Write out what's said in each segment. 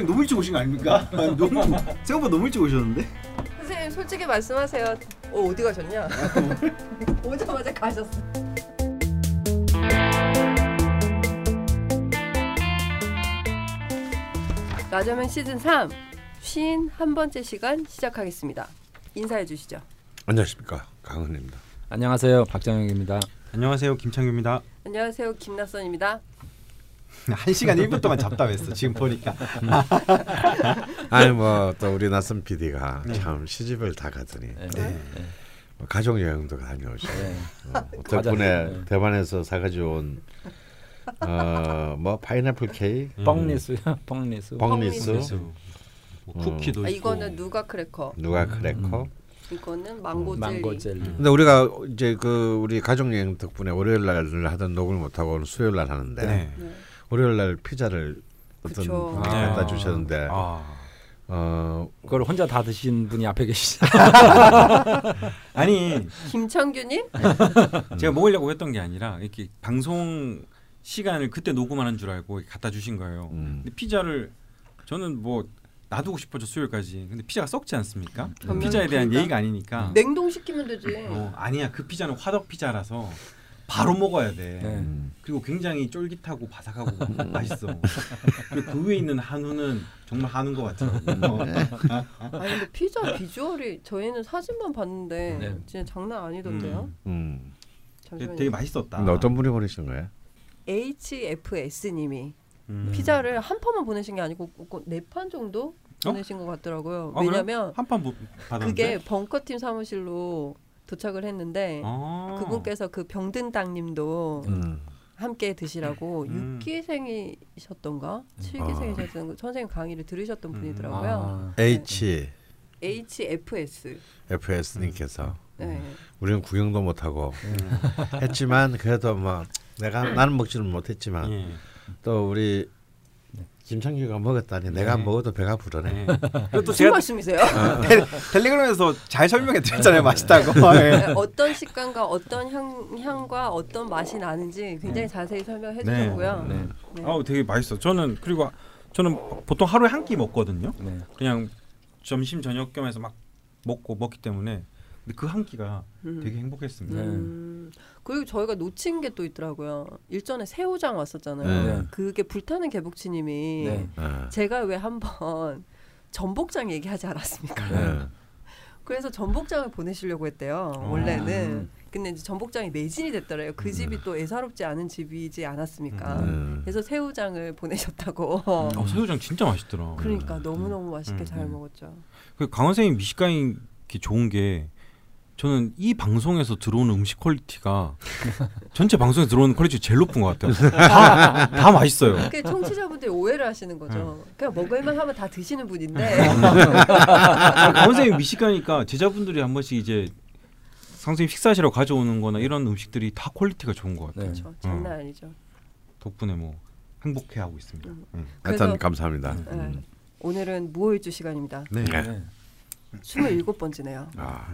선생님 너무 일찍 오신 거 아닙니까? 너무 생각보다 너무 일찍 오셨는데? 선생님 솔직히 말씀하세요. 어 어디 가셨냐? 오자마자 가셨어. 라자면 시즌 3 쉰 한 번째 시간 시작하겠습니다. 인사해 주시죠. 안녕하십니까 강은입니다. 안녕하세요 박정혁입니다. 안녕하세요 김창규입니다. 안녕하세요 김나선입니다. 한 시간 1분 동안 잡담했어 지금 보니까. 아니 뭐 또 우리 낯선 PD가 네. 참 시집을 다 가더니 네. 네. 뭐 가족 여행도 다녀오시고 네. 어, 덕분에 네. 대만에서 사가지고 온 어뭐 파인애플 케이크, 음. 펑리수요. 펑리수. 펑리수, 그래서 뭐 쿠키도 아, 있고. 이거는 누가 크래커, 누가 크래커. 이거는 망고 젤리. 망고 젤리. 음. 근데 우리가 이제 그 우리 가족 여행 덕분에 월요일 날 하던 녹을 못 하고 오늘 수요일 날 하는데 네. 네. 월요일 날 피자를 어떤. 분이 아. 갖다 주셨는데 아. 어 그걸 혼자 다 드신 분이 앞에 계시죠. 아니 김창규님? 제가 먹으려고 했던 게 아니라 이렇게 방송 시간을 그때 녹음하는 줄 알고 갖다 주신 거예요. 음. 근데 피자를 저는 뭐 놔두고 싶어져 수요일까지. 근데 피자가 썩지 않습니까? 변명 피자에 대한 그러니까. 예의가 아니니까. 냉동 시키면 되지. 어, 아니야 그 피자는 화덕 피자라서 바로 먹어야 돼. 네. 음. 그리고 굉장히 쫄깃하고 바삭하고 맛있어. 그리고 그 위에 있는 한우는 정말 한우인 것 같더라고. 아니 근데 피자 비주얼이 저희는 사진만 봤는데 네. 진짜 장난 아니던데요. 음. 음. 잠시만요. 되게 맛있었다. 어떤 분이 보내신 거예요? HFS님이 음. 피자를 한 판만 보내신 게 아니고 네 판 정도 보내신 것 같더라고요. 아? 왜냐면 한판 받았는데. 그게 벙커팀 사무실로 도착을 했는데 아. 그분께서 그 병든 당님도 음. 함께 드시라고 음. 6기생이셨던가 7기생이셨던 선생님 강의를 들으셨던 음. 분이더라고요. 아, H HFS. FS님께서 네. 우리는 구경도 못하고 했지만 그래도 뭐 내가 나는 먹지는 못했지만 예. 또 우리 김창규가 먹었다니 내가 네. 먹어도 배가 부르네. 네. 또 무슨 제가 말씀이세요? 텔- 텔레그램에서 잘 설명해 드렸잖아요 맛있다고. 예. 네, 어떤 식감과 어떤 향, 향과 어떤 맛이 나는지 굉장히 자세히 설명해 네. 주셨고요. 네. 네. 아우 되게 맛있어. 저는 그리고 저는 보통 하루에 한 끼 먹거든요. 네. 그냥 점심 저녁 겸해서 막 먹고 먹기 때문에 근데 그 한 끼가 음. 되게 행복했습니다. 네. 음, 그리고 저희가 놓친 게 또 있더라고요. 일전에 새우장 왔었잖아요. 네. 그게 불타는 개복치님이 네. 어. 제가 왜 한번 전복장 얘기하지 않았습니까? 네. 그래서 전복장을 보내시려고 했대요. 원래는. 음. 근데 이제 전복장이 매진이 됐더래요. 그 집이 또 애사롭지 않은 집이지 않았습니까? 음. 그래서 새우장을 보내셨다고. 어, 새우장 진짜 맛있더라. 그러니까 너무 너무 맛있게 음, 잘 음. 먹었죠. 그 강헌 선생님 미식가인 게 좋은 게 저는 이 방송에서 들어오는 음식 퀄리티가 전체 방송에 들어오는 퀄리티 제일 높은 것 같아요. 다, 다 맛있어요. 그 청취자분들이 오해를 하시는 거죠. 그냥 먹을만 하면 다 드시는 분인데 강헌 선생님 미식가니까 제자분들이 한 번씩 이제 선생님 식사하시러 가져오는 거나 이런 음식들이 다 퀄리티가 좋은 것 같아요. 네. 그렇죠. 장난 아니죠. 덕분에 뭐 행복해하고 있습니다. 음. 음. 하여튼 그래서- 감사합니다. 네. 음. 오늘은 무호일주 시간입니다. 네. 네. 네. 27번째네요. 아,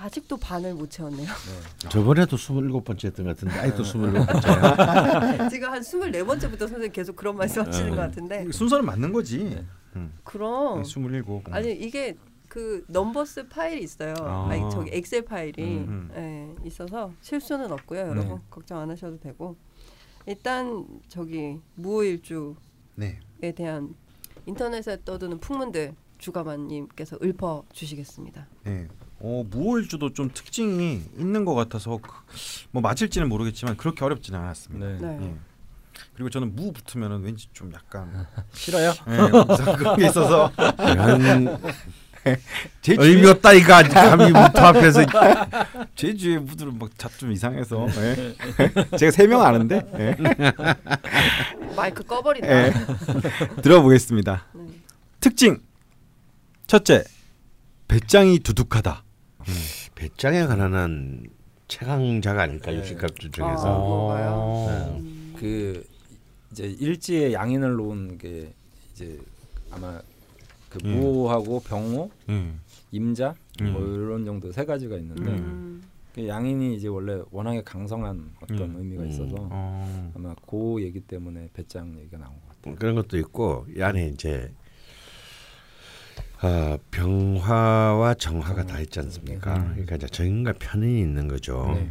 아직도 반을 못 채웠네요. 저번에도 27번째 했던 것 같은데 아직도 27번째. 지금 한 24번째부터 선생님 계속 그런 말씀 하시는 네. 것 같은데 순서는 맞는 거지. 네. 음. 그럼 27. 아니 이게 그 넘버스 파일이 있어요. 아. 아니 저기 엑셀 파일이 음. 예, 있어서 실수는 없고요. 여러분 네. 걱정 안 하셔도 되고 일단 저기 무호일주에 네. 대한 인터넷에 떠도는 풍문들 주가만님께서 읊어 주시겠습니다. 네. 어, 무호일주도 좀 특징이 있는 것 같아서 그- 뭐 맞을지는 모르겠지만 그렇게 어렵지는 않았습니다. 네. 네. 예. 그리고 저는 무 붙으면은 왠지 좀 약간 싫어요? 예, 그런 게 있어서 이런 제 의미 주위에 없다 이거 감히 무토 앞에서 제 주위에 무들은 막좀 이상해서 예. 제가 세 명 아는데 예. 마이크 꺼버린다. 예. 들어보겠습니다. 네. 특징 첫째 배짱이 두둑하다. 배짱에 관한 최강자가 아닐까 네. 육식값주 아, 중에서. 그런가요? 네. 음. 그 이제 일지에 양인을 놓은 게 이제 아마 그 음. 무호하고 병호, 예. 임자 음. 뭐 이런 정도 세 가지가 있는데 음. 그 양인이 이제 원래 워낙에 강성한 어떤 음. 의미가 음. 있어서 어. 아마 그 얘기 때문에 배짱 얘기가 나온 것 같아요. 그런 것도 있고 이 안에 이제 어, 병화와 정화가 다 있지 않습니까? 네. 그러니까 이제 정인과 편인이 있는 거죠. 네.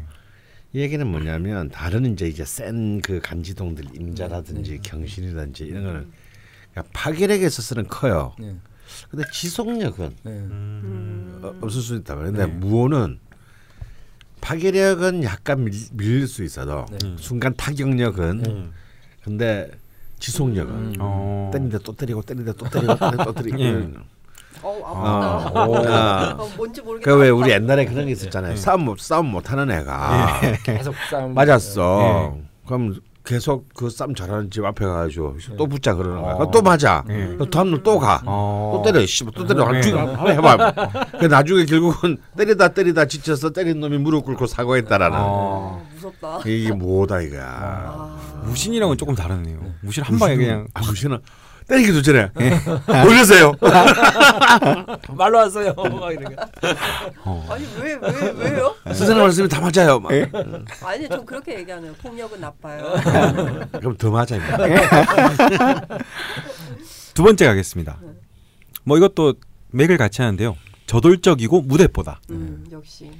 이 얘기는 뭐냐면 다른 이제 이제 센 그 간지동들 임자라든지 네. 경신이든지 이런 거는 그러니까 파괴력에 있어서는 커요. 네. 근데 지속력은 네. 음. 어, 없을 수 있다. 그런데 네. 무호는 파괴력은 약간 밀, 밀릴 수 있어도 네. 순간 타격력은 음. 근데 지속력은 음. 어. 때리는데 또 때리고 때리는데 또 때리고 때리는데 또 때리고 예. 어 아, 아프다. 오. 아. 어, 뭔지 모르겠다. 그왜 우리 옛날에 그런 게 있었잖아요. 싸움 못 싸움 못하는 애가 계속 싸움 맞았어. 그럼 계속 그 싸움 잘하는 집 앞에 가가지고 또 붙자 그러는 거야. 그럼 또 맞아. 예. 또 다음날 또 가. 어. 또 때려. 씨발 또 때려. 네. 네. 한번 해봐. 그 나중에 결국은 때리다 때리다 지쳐서 때린 놈이 무릎 꿇고 사과했다라는. 어. 아, 무섭다. 이게 뭐다 이거야. 아. 무신이랑은 조금 다르네요. 무신 한 방에 그냥 아 무신은 때리기도 전에 올려세요. 말로 왔어요. 막 이런 거. 어. 아니 왜 왜 왜 요? 선생님 말씀이 다 맞아요. 막. 아니 전 그렇게 얘기하네요. 폭력은 나빠요. 그럼 더 맞아. 이거. 두 번째 가겠습니다. 뭐 이것도 맥을 같이 하는데요. 저돌적이고 무대보다. 음 역시.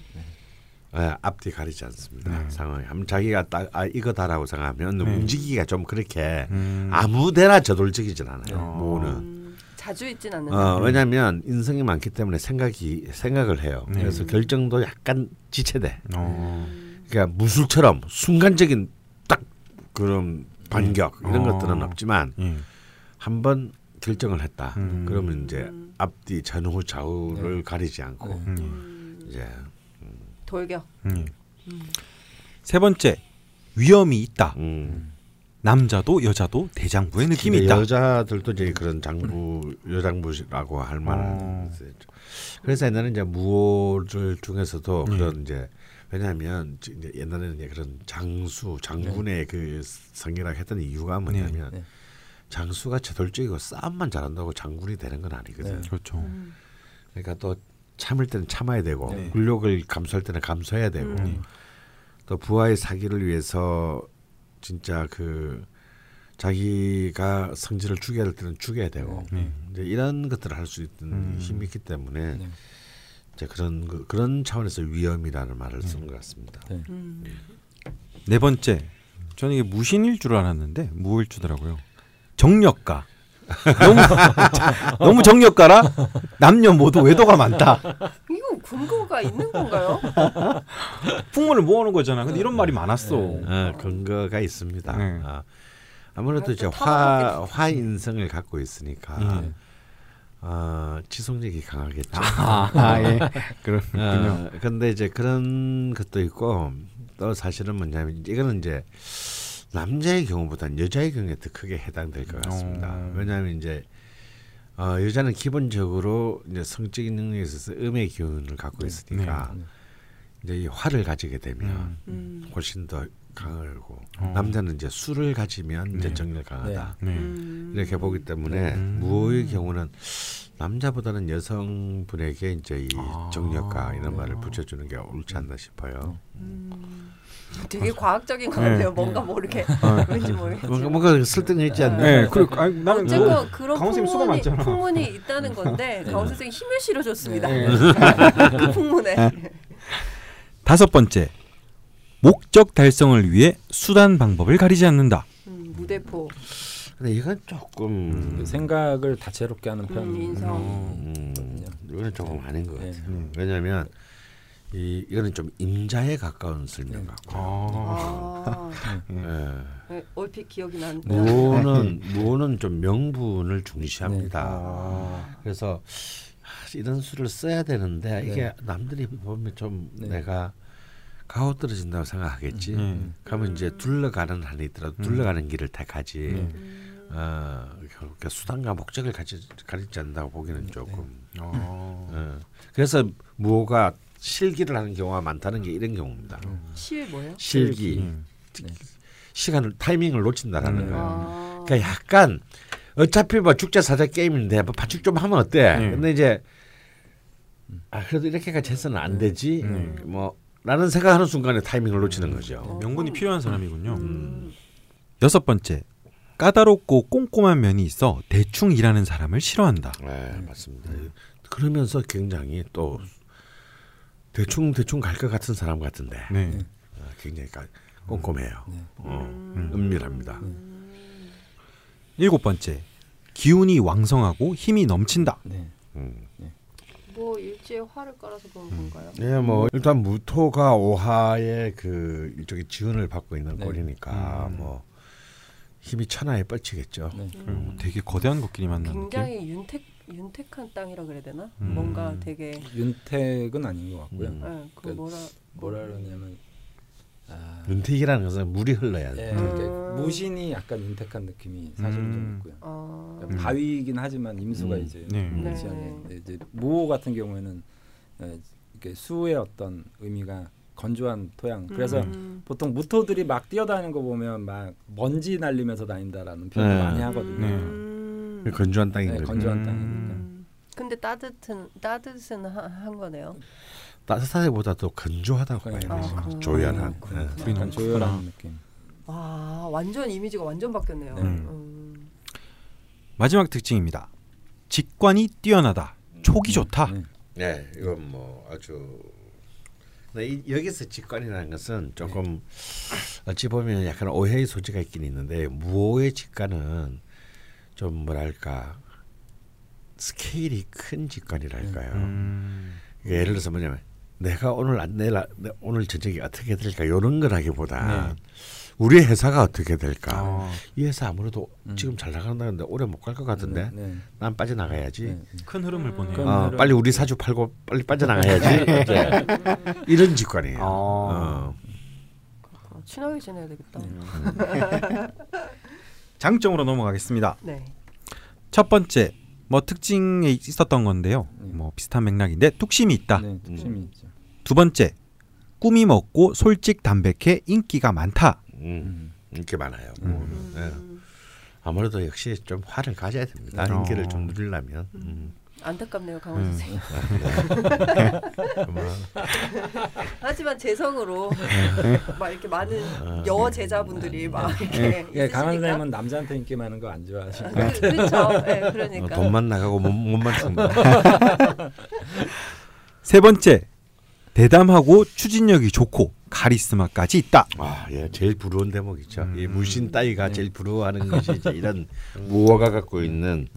예, 앞뒤 가리지 않습니다. 네. 상황이. 한번 자기가 딱 아, 이거다라고 생각하면 네. 움직이기가 좀 그렇게 음. 아무데나 저돌적이진 않아요. 어. 모는. 음, 자주 있진 않는다. 어, 왜냐하면 인성이 많기 때문에 생각이 생각을 해요. 네. 그래서 결정도 약간 지체돼. 어. 그러니까 무술처럼 순간적인 딱 그런 반격 이런 어. 것들은 없지만 예. 한번 결정을 했다. 음. 그러면 이제 앞뒤 전후 좌우를 가리지 않고 네. 음. 음, 이제 돌격. 음. 세 번째 위험이 있다. 음. 남자도 여자도 대장부의 느낌이 있다. 여자들도 이제 그런 장부 여장부라고 할 만한 어. 그래서 옛날에 이제 무호를 중에서도 네. 그런 이제 왜냐하면 이제 옛날에는 이제 그런 장수 장군의 그 성이라고 했던 이유가 뭐냐면 네. 장수가 저돌적이고 싸움만 잘한다고 장군이 되는 건 아니거든. 네. 그렇죠. 음. 그러니까 또 참을 때는 참아야 되고 네. 굴욕을 감수할 때는 감수해야 되고 음. 또 부하의 사기를 위해서 진짜 그 자기가 성질을 죽여야 될 때는 죽여야 되고 네. 이제 이런 것들을 할 수 있는 음. 힘이 있기 때문에 네. 이제 그런 그, 그런 차원에서 위험이라는 말을 쓰는 것 같습니다. 네. 음. 네 번째 저는 이게 무신일 줄 알았는데 무일 주더라고요. 정력가. 너무 너무 정력가라 남녀 모두 외도가 많다. 이거 근거가 있는 건가요? 풍문을 모으는 거잖아. 근데 이런 말이 많았어. 어, 근거가 있습니다. 네. 아, 아무래도 아, 이제 또 화. 화인성을 갖고 있으니까 네. 어, 지속력이 강하겠죠. 아, 예. 그렇군요. 어, 근데 이제 그런 것도 있고 또 사실은 뭐냐면 이거는 이제 남자의 경우보다는 여자의 경우에 더 크게 해당될 것 같습니다. 어. 왜냐하면 이제 어, 여자는 기본적으로 이제 성적인 능력에 있어서 음의 기운을 갖고 있으니까 네. 이제 이 화를 가지게 되면 음. 음. 훨씬 더 강하고 어. 남자는 이제 술을 가지면 이제 네. 정력 강하다. 네. 음. 이렇게 보기 때문에 음. 무호의 경우는 남자보다는 여성분에게 이제 이 아. 정력가 이런 말을 붙여주는 게 옳지 않나 싶어요. 음. 되게 과학적인 것 같아요. 네. 뭔가 모르게 어. 왠지 모르겠지만. 뭔가, 뭔가 설득했지 않나? 네, 그리고 아니, 나는 어쨌건 그 그런 강원 선생님 수가 풍문이, 많잖아. 풍문이 있다는 건데 네. 강원 선생님 힘을 실어줬습니다. 네. 그 풍문에. 다섯 번째 목적 달성을 위해 수단 방법을 가리지 않는다. 음, 무대포. 근데 이건 조금 그 생각을 다채롭게 하는 편. 음, 인성. 음, 이거는 조금 아닌 것 네. 같아요. 왜냐하면 이 이거는 좀 임자에 가까운 설명 같고. 아, 예. 네, 얼핏 기억이 난. 무호는 무호는 좀 명분을 중시합니다. 아. 그래서 아, 이런 수를 써야 되는데 이게 네. 남들이 보면 좀 네. 내가 가오 떨어진다고 생각하겠지. 음. 그러면 이제 둘러가는 한이 있더라도 둘러가는 길을 택하지. 음. 어, 그러니까 수단과 목적을 가지, 가리지 않는다고 보기는 조금. 어. 어. 그래서 무호가 실기를 하는 경우가 많다는 게 이런 경우입니다. 실 뭐예요? 실기, 음. 시간을 타이밍을 놓친다라는 음. 거예요. 아. 그러니까 약간 어차피 뭐 죽자 사자 게임인데 뭐 반칙 좀 하면 어때? 네. 근데 이제 아 그래도 이렇게까지 해서는 안 되지. 네. 뭐 라는 생각하는 순간에 타이밍을 놓치는 거죠. 명분이 필요한 사람이군요. 음. 여섯 번째 까다롭고 꼼꼼한 면이 있어 대충 일하는 사람을 싫어한다. 네, 맞습니다. 그러면서 굉장히 또 대충 대충 갈 것 같은 사람 같은데 네. 어, 굉장히 까- 꼼꼼해요. 네. 어, 음. 은밀합니다. 일곱 번째. 기운이 왕성하고 힘이 넘친다. 네. 음. 뭐 일지에 화를 깔아서 그런 건가요? 예, 뭐 일단 무토가 오하의 그 일종의 지원을 받고 있는 네. 꼴이니까 음. 뭐 힘이 천하에 뻗치겠죠. 네. 음, 되게 거대한 것끼리 만난 느낌. 굉장히 윤택 윤택한 땅이라 그래야 되나? 음. 뭔가 되게 윤택은 아닌 것 같고요. 음. 예, 그그 뭐라 뭐라 그러냐면 아, 윤택이라는 것은 물이 흘러야 돼. 예, 음. 그러니까 무신이 약간 윤택한 느낌이 사실은 음. 좀 있고요. 어, 그러니까 바위이긴 하지만 임수가 음. 이제 네. 네. 지향에 이제 무호 같은 경우에는 예, 이렇게 수의 어떤 의미가 건조한 토양. 그래서 음. 보통 무토들이 막 뛰어다니는 거 보면 막 먼지 날리면서 다닌다라는 표현을 네. 많이 하거든요. 음. 건조한 땅인 네, 거죠. 건조한 음. 땅이니까. 음. 근데 따뜻한 따뜻은 하, 한 거네요. 따뜻하기보다 더 건조하다고 봐야 아, 되죠. 그렇구나. 조연한. 그렇구나. 예. 약간 조열한 느낌. 와 완전 이미지가 완전 바뀌었네요. 음. 음. 마지막 특징입니다. 직관이 뛰어나다. 촉이 좋다. 네. 네, 이건 뭐 아주 이, 여기서 직관이라는 것은 조금 어찌 보면 약간 오해의 소지가 있긴 있는데 무오의 직관은 좀 뭐랄까 스케일이 큰 직관이랄까요. 음. 그러니까 예를 들어서 뭐냐면 내가 오늘 안 내일 아- 내- 오늘 저녁이 어떻게 될까 이런 거라기보다 네. 우리 회사가 어떻게 될까 아, 이 회사 아무래도 음. 지금 잘 나간다는데 오래 못 갈 것 같은데 네, 네. 난 빠져나가야지 네. 큰 흐름을 보네요. 큰 어, 흐름. 빨리 우리 사주 팔고 빨리 빠져나가야지 이제 이런 직관이에요. 아. 어. 어, 친하게 지내야 되겠다. 장점으로 넘어가겠습니다. 네. 첫 번째 뭐 특징에 있었던 건데요. 네. 뭐 비슷한 맥락인데 뚝심이 있다. 네, 특심이 있죠. 두 번째 꿈이 먹고 솔직 담백해 인기가 많다. 음, 인기 많아요. 음. 네. 음. 아무래도 역시 좀 화를 가져야 됩니다. 네. 인기를 어. 좀 누리려면. 음. 안타깝네요 강원 음. 선생님. 뭐, 하지만 재성으로 막 이렇게 많은 어. 여 제자분들이 막 이렇게 예. 강한 선생님은 남자한테 인기 많은 거 안 좋아하시고 그, 그렇죠. 네, 어, 그러니까. 돈만 나가고 몸, 몸만 쓴다. 세 번째 대담하고 추진력이 좋고 카리스마까지 있다. 아, 예, 제일 부러운 대목이죠. 음. 이 무신 따위가 네. 제일 부러워하는 것이 이제 이런 무어가 갖고 있는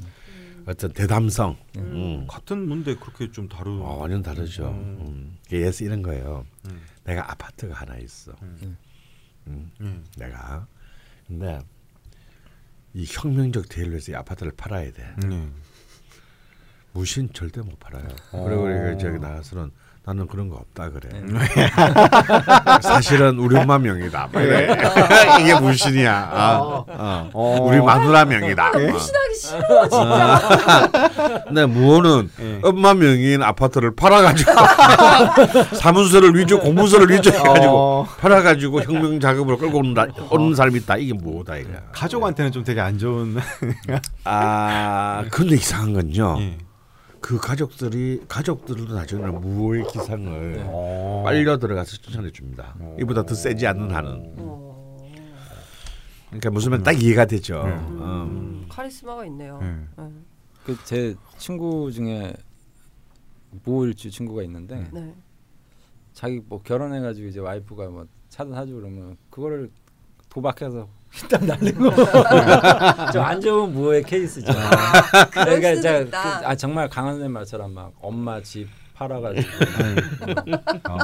어떤 대담성. 음. 같은 무인데 그렇게 좀 다른. 어, 완전 다르죠. 음. 예스 이런 거예요. 음. 내가 아파트가 하나 있어. 음. 음. 음. 내가 근데 이 혁명을 위해서 이 아파트를 팔아야 돼. 네. 무신 절대 못 팔아요. 어. 그리고 우리가 저기 나와서는 나는 그런 거 없다 그래. 네. 사실은 우리 엄마 명의다. 막 이래. 이게 무신이야. 아, 어. 어. 우리 마누라 명이다. 어. 무신하기 싫어 진짜. 근데 무호는 예. 엄마 명의인 아파트를 팔아가지고 사문서를 위조 공문서를 위조해가지고 어. 팔아가지고 혁명 자금을 끌고 오는, 다- 오는 사람이 있다. 이게 뭐다 이거야. 가족한테는 좀 되게 안 좋은. 아 근데 이상한 건요. 예. 그 가족들이 가족들도 나중에 무호의 기상을 어. 빨려 들어가서 추천해 줍니다. 이보다 더 세지 않는 한은. 어. 그러니까 무슨 말딱 이해가 되죠. 음. 음. 음, 카리스마가 있네요. 음. 음. 그제 친구 중에 모일주 친구가 있는데 네. 자기 뭐 결혼해가지고 이제 와이프가 뭐 차도 사주고 그러면 그거를 도박해서 일단 날리고 좀안 좋은 무호의 케이스죠. 수도 제가 있다. 그, 아 정말 강한 선생님 말처럼 막 엄마 집 팔아가지고 어.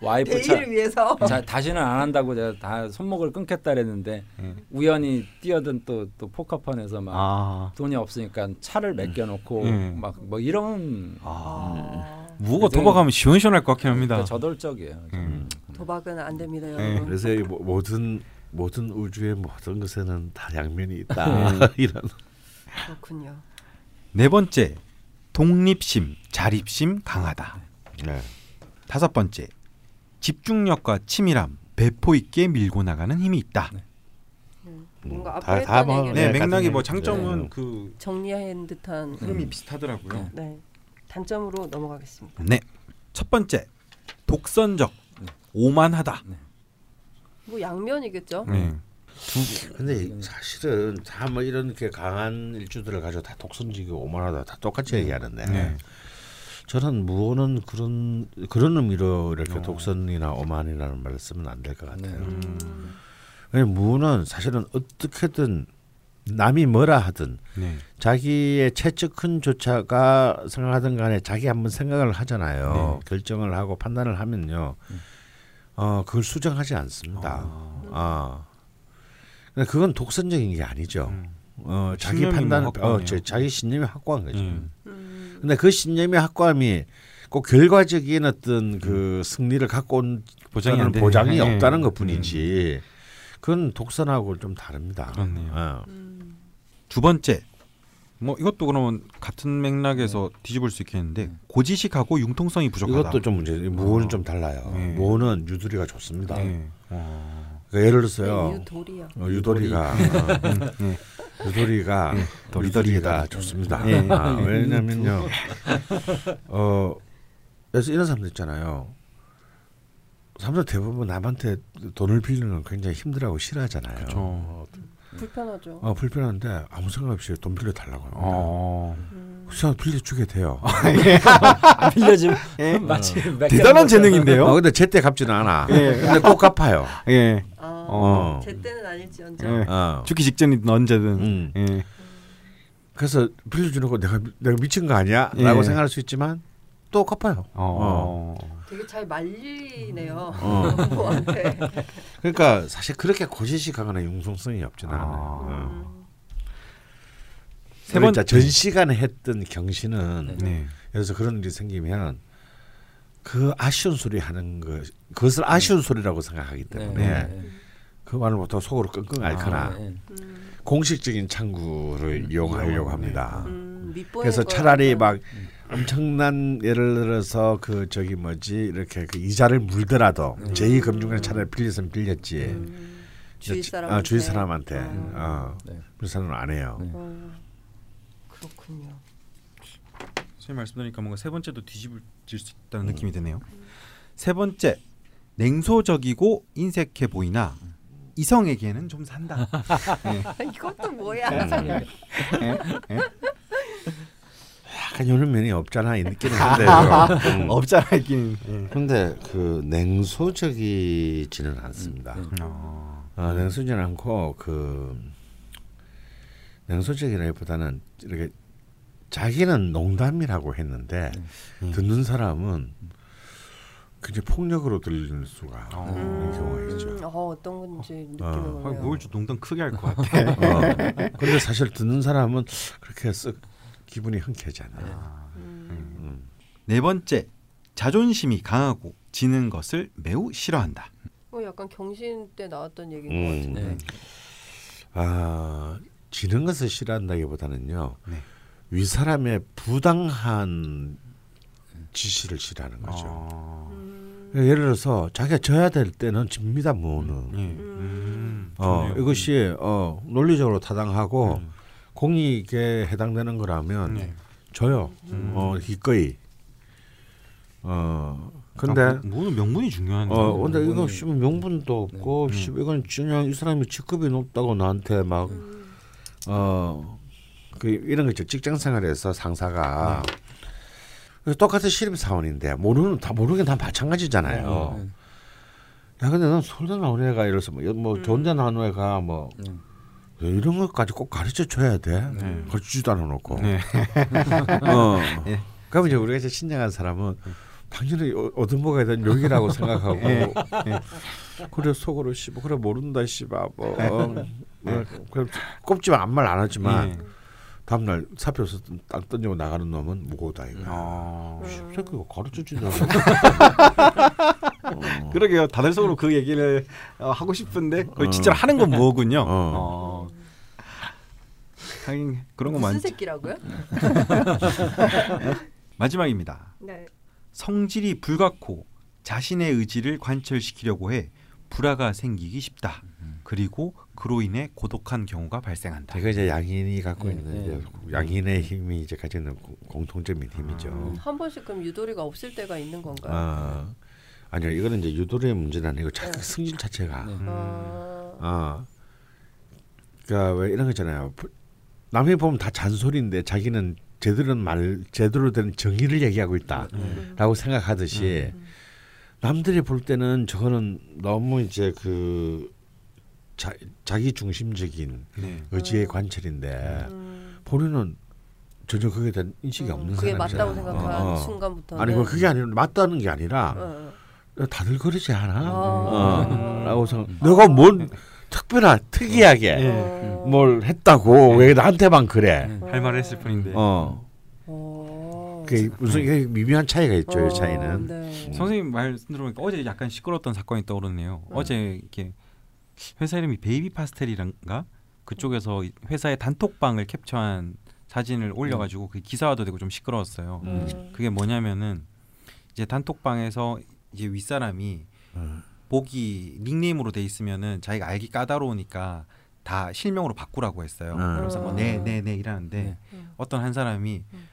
와이프 차 위해서. 자, 다시는 안 한다고 제가 다 손목을 끊겠다 그랬는데 음. 우연히 뛰어든 또 또 포커판에서 막 아. 돈이 없으니까 차를 맡겨놓고 음. 막뭐 이런 아. 무가 도박하면 시원시원할 것 같긴 합니다. 그러니까 저돌적이에요. 음. 도박은 안 됩니다, 네. 여러분. 그래서 이 모- 모든 모든 우주의 모든 것에는 다 양면이 있다. 이런. 그렇군요. 네 번째 독립심, 자립심 강하다. 네. 다섯 번째 집중력과 치밀함, 배포 있게 밀고 나가는 힘이 있다. 음. 뭔가 음, 앞에 다- 다 뭐- 네, 네, 맥락이 뭐. 장점은 네. 그 정리한 듯한. 흐름이 비슷하더라고요. 네. 단점으로 넘어가겠습니다. 네. 첫 번째 독선적, 오만하다. 뭐 양면이겠죠. 네. 근데 사실은 다 뭐 이렇게 강한 일주들을 가지고 다 독선적이고 오만하다 다 똑같이 얘기하는데 네. 저는 무어는 그런 그런 의미로 이렇게 어. 독선이나 오만이라는 말을 쓰면 안 될 것 같아요. 네. 음. 무어는 사실은 어떻게든 남이 뭐라 하든 네. 자기의 최측근조차가 생각하든 간에 자기 한번 생각을 하잖아요. 결정을 하고 판단을 하면요. 어 그걸 수정하지 않습니다. 아. 근데 그건 독선적인 게 아니죠. 음. 어 자기 신념이 판단 뭐 어. 저, 자기 신념이 확고한 거죠. 음. 음. 근데 그 신념의 확고함이 꼭 결과적인 어떤 그 승리를 갖고 온 보장이 안 되네. 보장이 예. 없다는 것뿐이지. 그건 독선하고 좀 다릅니다. 그렇네요. 어. 음. 두 번째 뭐 이것도 그러면 같은 맥락에서 뒤집을 수 있겠는데 고지식하고 융통성이 부족하다. 이것도 좀 문제. 무어는 좀 달라요. 네. 무어는 유두리가 좋습니다. 네. 어. 그러니까 예를 들어서요. 네, 유돌이요. 어, 유도리가 어, 네. 유도리가 유도리가 좋습니다. 예. 아, 왜냐면요. 어 그래서 이런 사람들 있잖아요. 사람들 대부분 남한테 돈을 빌리는 건 굉장히 힘들어하고 싫어하잖아요. 그쵸. 어, 불편하죠. 어, 불편한데 아무 생각 없이 돈 빌려 달라고 합니다. 어. 음. 그냥 빌려주게 돼요. 안 빌려주면 마치 몇 대단한 재능인데요. 어, 근데 제때 갚지는 않아. 예. 근데 꼭 갚아요. 예. 아, 어. 제 때는 아닐지언정. 예. 어. 죽기 직전이든 언제든. 음. 예. 그래서 빌려주는 거 내가 내가 미친 거 아니야? 예. 라고 생각할 수 있지만 또 갚아요. 어. 되게 잘 말리네요. 어. 부모한테. 그러니까 사실 그렇게 고지식하거나 융통성이 없지는 아. 않아요. 어. 음. 세 번- 진짜 전 시간에 했던 경신은 네. 그래서 그런 일이 생기면 그 아쉬운 소리 하는 거 그것을 아쉬운 소리라고 생각하기 네. 때문에 네. 그 말을 못하고 속으로 끙끙 앓거나 네. 음. 공식적인 창구를 이용하려고 합니다. 음, 밑보이는 그래서 거 차라리 막 엄청난 예를 들어서 그 저기 뭐지 이렇게 그 이자를 물더라도 제2 금융을 차라리 빌렸으면 빌렸지. 음, 주위 저- 사람한테. 아, 주위 사람한테. 어. 어. 네. 그래서는 안 해요. 네. 어, 그렇군요. 선생님 말씀 들으니까 뭔가 세 번째도 뒤집어질 수 있다는 느낌이 드네요. 세 번째 냉소적이고 인색해 보이나 이성에게는 좀 산다. 아, 이것도 뭐야? 약 간 이런 면이 없잖아 이 느낌은 한데요. 음. 없잖아 있긴. 예. 근데 그 냉소적이지는 않습니다. 음, 어. 어, 냉소적이지 않고 그 냉소적이라기보다는 이렇게 자기는 농담이라고 했는데 음. 듣는 사람은 굉장히 폭력으로 들릴 수가 어. 있는 경우가 있죠. 음, 어, 어떤 건지 어. 아, 오네요. 뭘좀 농담 크게 할 것 같아. 어. 근데 사실 듣는 사람은 그렇게 쓱 기분이 흔쾌하잖아요. 음. 네 번째 자존심이 강하고 지는 것을 매우 싫어한다. 어, 약간 경신 때 나왔던 얘기인 음. 것 같은데. 네. 아 지는 것을 싫어한다기보다는요 네. 위 사람의 부당한 지시를 싫어하는 거죠. 어. 음, 예를 들어서 자기가 져야 될 때는 집니다 뭐는. 예. 음. 어 좋네요. 이것이 어 논리적으로 타당하고 음. 공익에 해당되는 거라면 네. 져요. 음. 어 기꺼이. 어 근데 아, 뭐는 명분이 중요한데. 어 근데 이거 명분이- 씨 명분도 없고 네. 씨 이건 그냥 이 사람이 직급이 높다고 나한테 막 음, 어, 그 이런 거 있죠. 직장 생활에서 상사가 네. 똑같은 신입 사원인데 모르는 다 모르는 게다 마찬가지잖아요. 네. 야 근데 난 서울대 나온 애가 이래서 뭐, 뭐 좋은데 나온 애가 뭐 음. 이런 것까지 꼭 가르쳐 줘야 돼. 네. 가르치지도 않아놓고. 네. 어. 네. 그러면 이제 우리가 이제 신장한 사람은 당연히 어- 얻어먹어야 되는 욕이라고 생각하고 네. 그래 속으로 씨뭐 그래 모른다 씨바 뭐 어, 뭐, 그럼 꼽지만 아무 말 안 하지만 예. 다음날 사표서 딱 던지고 나가는 놈은 무거우다 이거. 어. 새끼가 가르쳐주잖아. 그러게요. 다들 속으로 그 얘기를 어, 하고 싶은데 그걸 어. 진짜 하는 건 뭐군요. 어. 어. 하긴 그런 거 무슨 많. 새끼라고요? 마지막입니다. 네. 성질이 불같고 자신의 의지를 관철시키려고 해 불화가 생기기 쉽다. 그리고 그로 인해 고독한 경우가 발생한다. 이거 이제 양인이 갖고 네, 있는 네. 이제 양인의 힘이 이제 가지는 공- 공통적인 힘이죠. 음, 한 번씩 그럼 유도리가 없을 때가 있는 건가요? 아 아니요 이거는 이제 유도리의 문제는 아니고 자기 네. 승질 자체가 네. 아, 아 그러니까 왜 이런 거 있잖아요. 남이 보면 다 잔소리인데 자기는 제대로 말 제대로 된 정의를 얘기하고 있다라고 생각하듯이 남들이 볼 때는 저거는 너무 이제 그 자, 자기 중심적인 네. 의지의 관철인데 음. 본인은 전혀 그에 대한 인식이 음, 없는 그게 사람이잖아. 맞다고 생각한 어, 어. 순간부터는 아니 그 그게 아니라 맞다는 게 아니라 어, 어. 다들 그러지 않아? 어. 어. 라고 생각. 내가 뭔 특별한 특이하게 예. 어. 뭘 했다고 왜 나한테만 그래? 네. 할 말을 했을 뿐인데 어. 어. 그 무슨 이게 미묘한 차이가 있죠. 어, 이 차이는. 네. 선생님 말씀 들어보니까 어제 약간 시끄러웠던 사건이 떠오르네요. 어제 이렇게 회사 이름이 베이비 파스텔이란가 그쪽에서 이 회사의 단톡방을 캡처한 사진을 올려가지고 그 기사화도 되고 좀 시끄러웠어요. 음. 그게 뭐냐면은 이제 단톡방에서 이제 윗사람이 음. 보기 닉네임으로 돼 있으면은 자기가 알기 까다로우니까 다 실명으로 바꾸라고 했어요. 음. 그래서 뭐 네네네 이러는데 네. 어떤 한 사람이 음.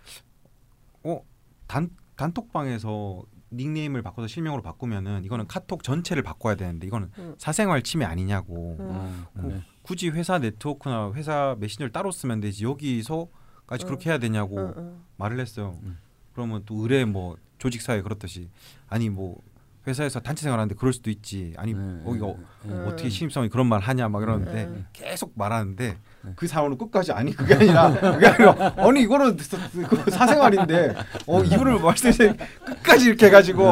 어단 단톡방에서 닉네임을 바꿔서 실명으로 바꾸면은 이거는 카톡 전체를 바꿔야 되는데 이거는 음. 사생활 침해 아니냐고 음. 어, 네. 굳이 회사 네트워크나 회사 메신저를 따로 쓰면 되지 여기서까지 음. 그렇게 해야 되냐고 어, 어. 말을 했어요. 음. 그러면 또 의뢰 뭐 조직 사회 그렇듯이 아니 뭐 회사에서 단체 생활하는데 그럴 수도 있지. 아니 네. 거기가 어, 네. 음. 어떻게 신입사원이 그런 말 하냐 막 이러는데 음. 계속 말하는데 네. 그 사원은 끝까지 아니 그게 아니라 그게 아니라 아니 이거는 그 사생활인데 어 이유를 말씀해 끝까지 이렇게 해가지고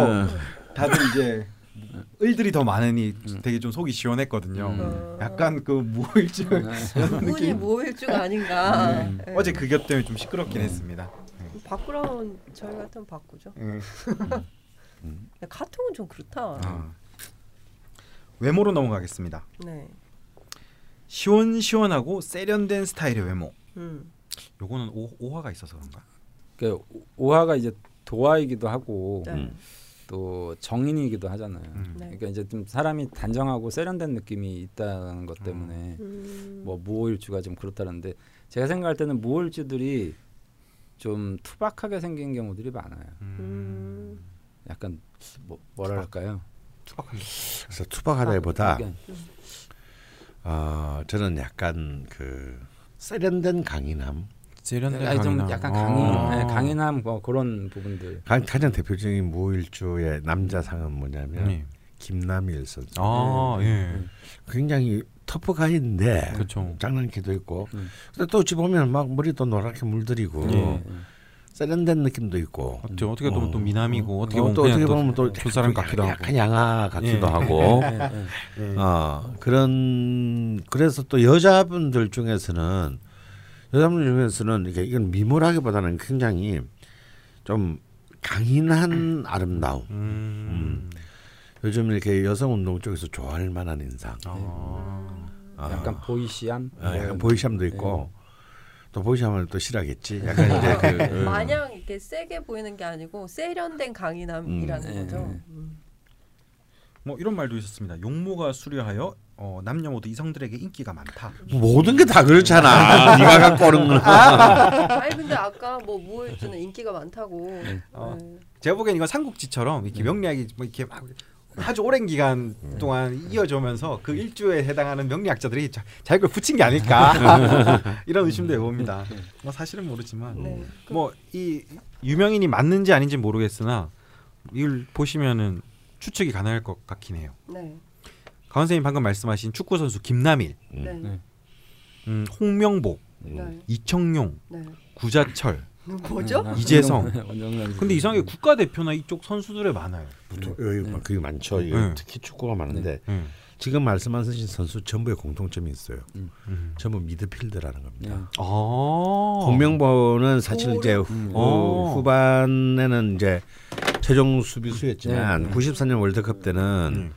다들 이제 을들이 더 많으니 되게 좀 속이 시원했거든요. 음. 약간 그 무일증 이런 분이 느낌. 모일주가 아닌가. 음. 네. 어제 그것 때문에 좀 시끄럽긴 했습니다. 바꾸라면 저희 같으면 바꾸죠. 음. 근데 카톡은 좀 그렇다. 아. 외모로 넘어가겠습니다. 네. 시원시원하고 세련된 스타일의 외모. 음. 요거는 오, 오화가 있어서 그런가? 그 오하가 이제 도화이기도 하고 네. 음. 또 정인이기도 하잖아요. 음. 네. 그러니까 이제 좀 사람이 단정하고 세련된 느낌이 있다는 것 때문에 음. 뭐 무호일주가 좀 그렇다는데 제가 생각할 때는 무호일주들이 좀 투박하게 생긴 경우들이 많아요. 음. 약간 뭐 뭐랄까요? 투박합니다. 그래서 투박하다기보다 그러니까 어, 저는 약간 그 세련된 강인함. 세련된 아니, 좀 강인함. 약간 어. 강인, 네, 강인함 뭐 그런 부분들. 가, 가장 대표적인 무일주의 남자상은 뭐냐면 네. 김남일 선수. 아 예. 굉장히 터프가인데 그렇죠. 장난기도 있고 음. 근데 또 어찌 보면 막 머리도 노랗게 물들이고 예. 세련된 느낌도 있고 맞죠. 어떻게 보면 어. 또 미남이고 어떻게 어, 보면 또 어떻게 또 보면 또두 사람 같기도 하고. 약간 양아 같기도 예. 하고 네, 네. 어 그런 그래서 또 여자분들 중에서는 여자분들 중에서는 이게 이건 미모라기보다는 굉장히 좀 강인한 아름다움 음. 요즘 이렇게 여성 운동 쪽에서 좋아할 만한 인상 아. 아, 약간 보이시함. 어, 약간 뭐 보이샴도 있고 또 보이샴을 또 싫어하겠지 약간 이제 그 음. 마냥 이렇게 세게 보이는 게 아니고 세련된 강인함이라는 음. 거죠. 네. 음. 뭐 이런 말도 있었습니다. 용모가 수려하여 어, 남녀 모두 이성들에게 인기가 많다. 모든 게 다 그렇잖아 네가 갖고 오는 거는 아니 근데 아까 뭐 무일주는 인기가 많다고. 어. 네. 제가 보기엔 이건 삼국지처럼 이렇게 명리학이 뭐 이렇게 막 아주 오랜 기간 동안 이어져면서 그 일주에 해당하는 명리학자들이 자, 자기 걸 붙인 게 아닐까 이런 의심도 해봅니다. 뭐 사실은 모르지만 네. 뭐이 유명인이 맞는지 아닌지 모르겠으나 이걸 보시면은 추측이 가능할 것 같긴 해요. 네. 강 선생님 방금 말씀하신 축구 선수 김남일, 네. 네. 음, 홍명복, 네. 이청용, 네. 구자철. 뭐죠? 음, 이재성. 근데 이상하게 국가 대표나 이쪽 선수들에 많아요. 여기 막 그게 많죠 네. 특히 축구가 많은데 음. 지금 말씀하신 선수 전부의 공통점이 있어요 음. 전부 미드필더라는 겁니다 네. 아. 홍명보는 사실 이제 후, 음. 어. 후반에는 이제 최종 수비수였지만 네. 94년 월드컵 때는 음.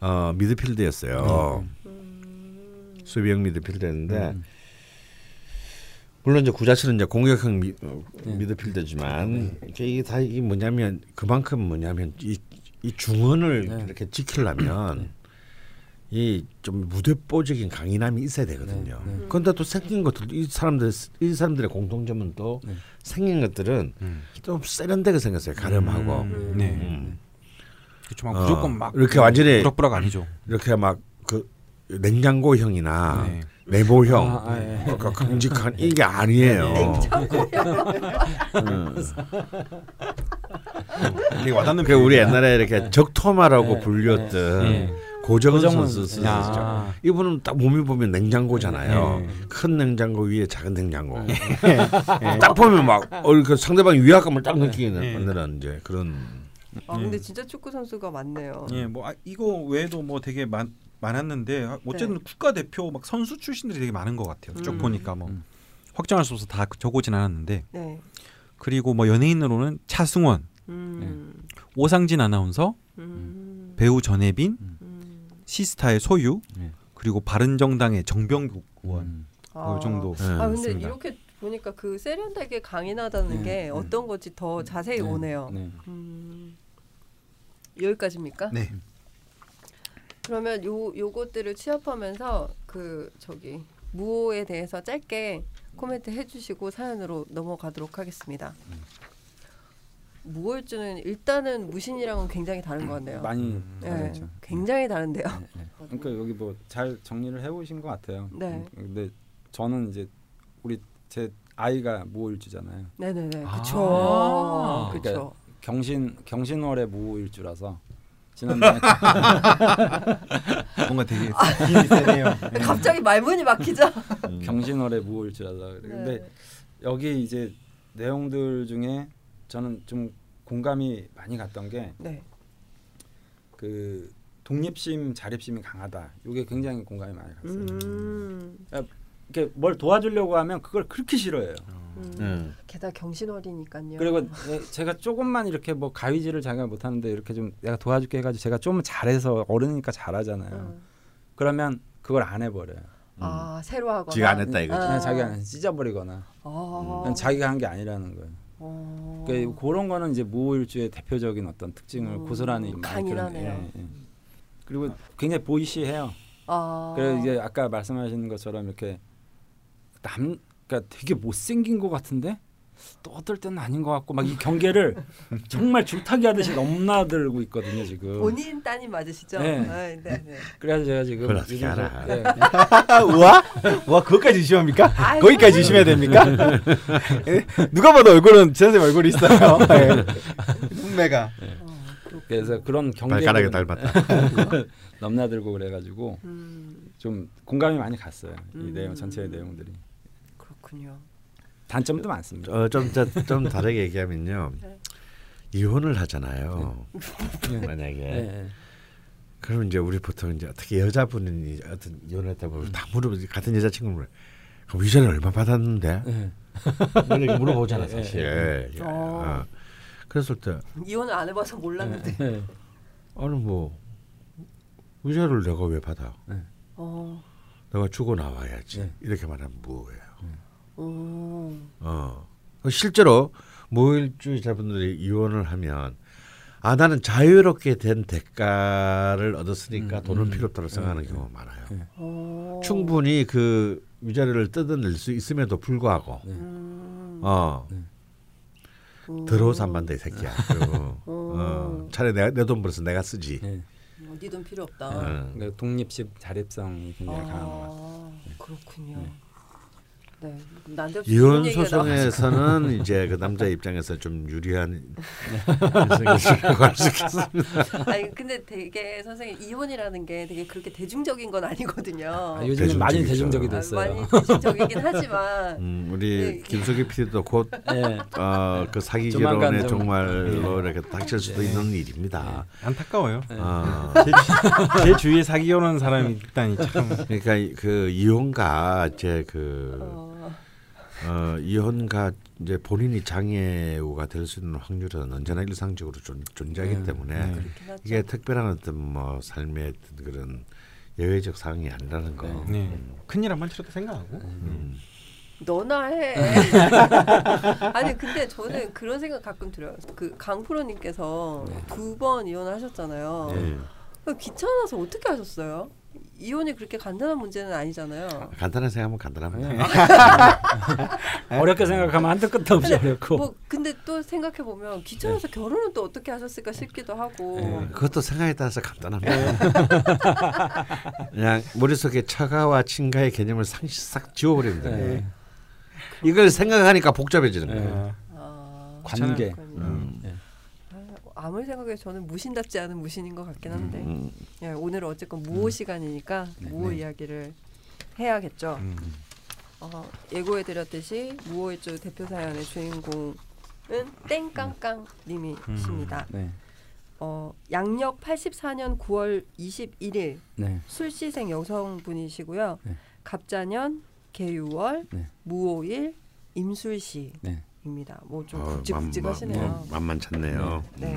어, 미드필더였어요. 음. 수비형 미드필더였는데 음. 물론 이제 구자철은 이제 공격형 미, 어, 네. 미드필더지만 이게 이게 다 이게 뭐냐면 그만큼 뭐냐면 이, 이 중원을 네. 이렇게 지키려면 이 좀 무대뽀적인 강인함이 있어야 되거든요. 네, 네. 그런데 또 생긴 것들 이 사람들 이 사람들의 공통점은 또 네. 생긴 것들은 음. 좀 세련되게 생겼어요. 가름하고 음. 네. 음. 그렇죠. 막 어, 무조건 막 이렇게 완전히 부럭부럭 아니죠. 이렇게 막 그 냉장고형이나 네. 네모형, 아, 아, 예. 그러니까 큼직한 이게 아니에요. 음. 되게 와닿는 그 우리. 옛날에 이렇게 적토마라고 네, 불렸던 네. 고정은 고정은 선수 쓰시죠. 야. 이분은 딱 몸이 보면 냉장고잖아요. 네. 큰 냉장고 위에 작은 냉장고. 딱 보면 막 어, 그 상대방 위압감을 딱 느끼는 네. 만드는 이제 그런. 아 근데 진짜 축구 선수가 많네요. 예, 뭐 아, 이거 외에도 뭐 되게 많 많았는데 아, 어쨌든 네. 국가 대표 막 선수 출신들이 되게 많은 것 같아요. 쭉 음. 보니까 뭐 음. 확정할 수 없어 다 적어진 않았는데 네. 그리고 뭐 연예인으로는 차승원, 음. 오상진 아나운서, 음. 배우 전혜빈, 음. 시스타의 소유, 네. 그리고 바른정당의 정병국 의원 음. 아. 그 정도. 네, 아 근데 있습니다. 이렇게 보니까 그 세련되게 강인하다는 네, 게 네. 어떤 건지 더 자세히 네, 오네요. 네. 음, 여기까지입니까? 네. 그러면 요 요것들을 취합하면서 그 저기 무호에 대해서 짧게 코멘트 해주시고 사연으로 넘어가도록 하겠습니다. 무호일주는 일단은 무신이랑은 굉장히 다른 것 같네요. 많이 네, 다르죠. 굉장히 다른데요. 네, 네. 그러니까 여기 뭐 잘 정리를 해보신 것 같아요. 네. 음, 근데 저는 이제 우리 제 아이가 모일주잖아요. 네네네. 아. 그쵸. 그쵸. 경신 경신월의 모일주라서 지난번에 뭔가 되게 세네요. 갑자기 말문이 막히죠. 음. 경신월의 모일주라서 근데 네. 여기 이제 내용들 중에 저는 좀 공감이 많이 갔던 네. 게그 독립심, 자립심이 강하다. 이게 굉장히 공감이 많이 갔어요. 음. 이렇게 뭘 도와주려고 하면 그걸 그렇게 싫어해요. 음. 네. 게다가 경신월이니까요. 그리고 예, 제가 조금만 이렇게 뭐 가위질을 자기가 못하는데 이렇게 좀 내가 도와줄게 해가지고 제가 좀 잘해서 어른이니까 잘하잖아요. 음. 그러면 그걸 안 해버려요. 아 새로 하거나. 지가 안 했다 이거지. 그냥 자기가 안 해서 찢어버리거나 아. 그냥 자기가 한 게 아니라는 거예요. 어. 그러니까 그런 거는 이제 무호일주의 대표적인 어떤 특징을 음, 고스란히 많이 강인하네요. 예, 예. 그리고 굉장히 보이시해요. 아. 그래서 이제 아까 말씀하시는 것처럼 이렇게 남 그러니까 되게 못생긴 것 같은데 또 어떨 때는 아닌 것 같고 막 이 경계를 정말 줄타기 하듯이 넘나들고 있거든요 지금. 본인 따님 맞으시죠? 네. 아, 네, 네. 그래서 제가 지금 그걸 어떻게 알아? 저- 예. 와? 와 그것까지 의심합니까? 아이고. 거기까지 의심해야 됩니까? 예? 누가 봐도 얼굴은 제 선생님 얼굴이 있어요. 예. 눈매가. 어, 그렇구나. 그래서 그런 발가락에 경계를 닮았다. 넘나들고 그래가지고 음, 좀 공감이 많이 갔어요. 이 음. 내용 전체의 내용들이 그렇군요. 단점도 많습니다. 어, 좀, 저- 좀 다르게 얘기하면요. 네. 이혼을 하잖아요. 만약에 예, 예. 그럼 이제 우리 보통 이제 어떻게 여자분이 어떤 이혼했다 보면 다 물어 같은 여자친구 물 그럼 위자료 얼마 받았는데 예. 뭐 이렇게 물어보잖아 예, 사실. 예. 예. 어. 어. 그랬을 때 이혼을 안 해봐서 몰랐는데. 예. 아니 뭐 위자료를 내가 왜 받아? 어, 내가 주고 나와야지. 네. 이렇게 말하면 뭐예요? 오, 어. 실제로 모일주의자분들이 이혼을 하면 아 나는 자유롭게 된 대가를 얻었으니까 음, 돈은 음. 필요 없다고 생각하는 네, 경우가 많아요. 네. 어. 충분히 그 위자료를 뜯어낼 수 있음에도 불구하고 음, 어 음. 들어오서 안이 새끼야. 그리고 어. 어, 차라리 내가 내 돈 벌어서 내가 쓰지. 예. 어, 네돈 필요 없다. 어. 그러니까 독립심, 자립성이 굉장히 강한 것 같아요. 아, 그렇군요. 네, 이혼. 소송에서는 이제 그 남자 입장에서 좀 유리한 생각이라고 할수 있겠습니다. 아니 근데 되게 선생님 이혼이라는 게 되게 그렇게 대중적인 건 아니거든요. 아, 요즘은 많이. 대중적이 아, 됐어요. 많이 대중적이긴 하지만 음, 우리 네. 김석희 PD도 곧 예. 어, 그 사기 결혼에 좀- 정말로 이렇게 닥칠 수도 있는 일입니다. 안타까워요. 어, 제, 주- 제 주위에 사기 오는 사람이 있다니 참. 그러니까 이- 그 이혼과 이제 그 어, 어, 이혼과 이제 본인이 장애우가 될 수 있는 확률은 언제나 일상적으로 존, 존재하기 네. 때문에 네. 이게 특별한 어떤 뭐 삶의 어떤 그런 예외적 상황이 아니라는 거. 네. 큰일 한번 치렀다 생각하고. 음. 너나 해. 아니 근데 저는 그런 생각 가끔 들어요. 그 강프로님께서 네. 두번 이혼을 하셨잖아요. 네. 그 귀찮아서 어떻게 하셨어요? 이혼이 그렇게 간단한 문제는 아니잖아요. 간단한 생각하면 간단합니다. 네. 어렵게 생각하면 한도 끝도 없이 근데 어렵고. 뭐 근데 또 생각해 보면 귀찮아서 결혼은 또 어떻게 하셨을까 싶기도 하고. 네. 그것도 생각에 따라서 간단합니다. 그냥 머릿속에 처가와 친가의 개념을 상시 싹 지워버리면 돼요. 네. 이걸 생각하니까 복잡해지는 네. 거예요. 아, 관계. 음. 네. 아, 아무리 생각해도 저는 무신답지 않은 무신인 것 같긴 한데 음. 예, 오늘은 어쨌건 무호 시간이니까 네, 무호 네. 이야기를 해야겠죠. 음. 어, 예고해 드렸듯이 무호일주 대표 사연의 주인공은 땡깡깡님이십니다. 네. 어, 양력 84년 9월 21일 네. 술시생 여성분이시고요. 네. 갑자년 개유월 네. 무오일 임술시 입니다. 네. 뭐좀 어, 굵직굵직하시네요. 만- 만- 만만찮네요. 네.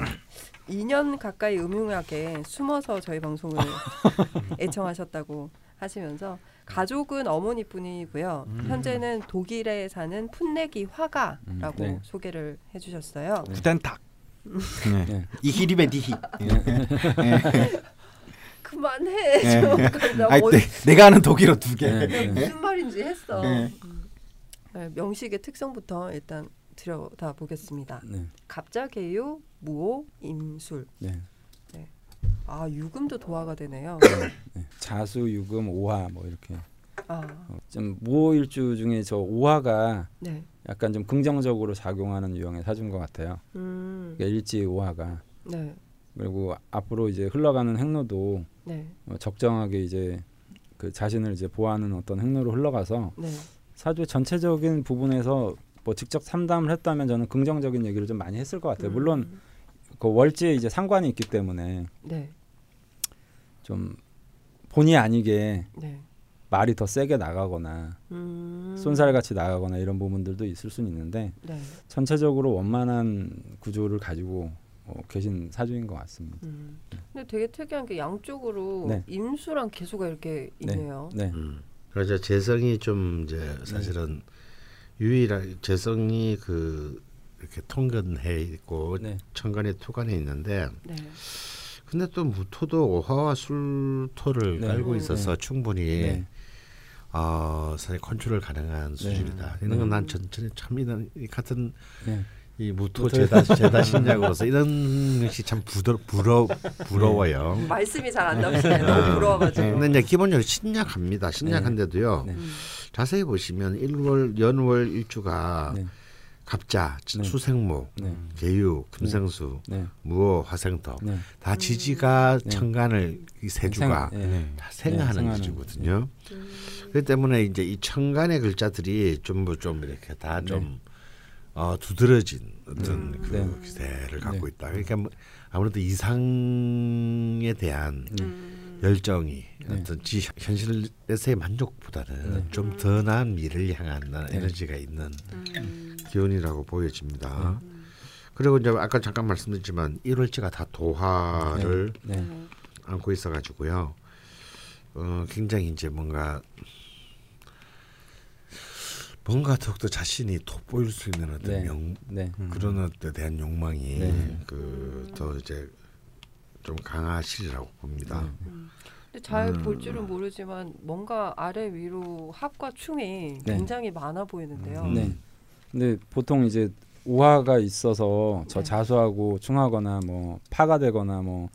2년 가까이 음흉하게 숨어서 저희 방송을 애청하셨다고 하시면서 가족은 어머니뿐이고요. 음. 현재는 독일에 사는 풋내기 화가라고 음, 네. 소개를 해주셨어요. 구단탁. 네. 네. 이히리베 디히. 그만해. 네. 좀. 나 아이 어디- 내, 내가 아는 독일어 두 개. 네. 네. 무슨 말인지 했어. 네. 음. 네, 명식의 특성부터 일단 들여다 보겠습니다. 네. 갑자개유, 무오, 임술. 네. 아 유금도 도화가 되네요. 네. 자수, 유금, 오화 뭐 이렇게 아 어, 좀 무호일주 중에 저 오화가 네. 약간 좀 긍정적으로 작용하는 유형의 사주인 것 같아요. 음. 그러니까 일지 오화가 네. 그리고 앞으로 이제 흘러가는 행로도 네. 어, 적정하게 이제 그 자신을 이제 보호하는 어떤 행로로 흘러가서 네. 사주의 전체적인 부분에서 뭐 직접 상담을 했다면 저는 긍정적인 얘기를 좀 많이 했을 것 같아요. 물론 음. 그 월지에 이제 상관이 있기 때문에 네. 좀 본의 아니게 네. 말이 더 세게 나가거나 음. 쏜살같이 나가거나 이런 부분들도 있을 수는 있는데 네. 전체적으로 원만한 구조를 가지고 어, 계신 사주인 것 같습니다. 음. 근데 되게 특이한 게 양쪽으로 네. 임수랑 개수가 이렇게 있네요. 네, 음. 그래서 재성이 좀 이제 사실은 유일한 재성이 그 이렇게 통근해 있고 네. 천간에 토간에 있는데 네. 근데 또 무토도 오화와 술토를 네. 깔고 네. 있어서 충분히 네. 어, 사실 컨트롤 가능한 수준이다. 이런 건 난 전전에 참 이런 이 같은 네. 이 무토 제다 제다 신약으로서 이런 것이 참 부러 부러 부러워요. 말씀이 잘 안 나오시네. 너무 부러워가지고. 근데 이제 기본적으로 신약합니다. 신약한데도요. 네. 음. 자세히 보시면 일월 연월 일주가 네. 갑자, 네. 수생목, 네. 개유, 금생수, 네. 무호, 화생토 네. 다 지지가 네. 천간을 이 세주가 생- 네. 네. 다 생하는 기주거든요. 그렇기 때문에 이제 이 천간의 글자들이 전부 좀 이렇게 다좀 어, 두드러진 어떤 네. 그 네. 기세를 갖고 네. 있다. 그러니까 뭐 아무래도 이상에 대한 음. 열정이 네. 어떤 지 현실에서의 만족보다는 네. 좀더 나은 미를 향한. 에너지가 있는 음. 기운이라고 보여집니다. 그리고 이제 아까 잠깐 말씀드렸지만 일월지가 다 도화를. 안고 있어가지고요. 어, 굉장히 이제 뭔가 뭔가 더욱더 자신이 돋보일 수 있는 어떤 네. 명, 네. 그런 것에 대한 욕망이 네. 그더 이제 좀 강하시리라고 봅니다. 근데 잘 음. 볼 줄은 모르지만 뭔가 아래 위로 합과 충이 네. 굉장히 많아 보이는데요. 음. 네. 근데 보통 이제 우화가 있어서 저 네. 자수하고 충하거나 뭐 파가 되거나 뭐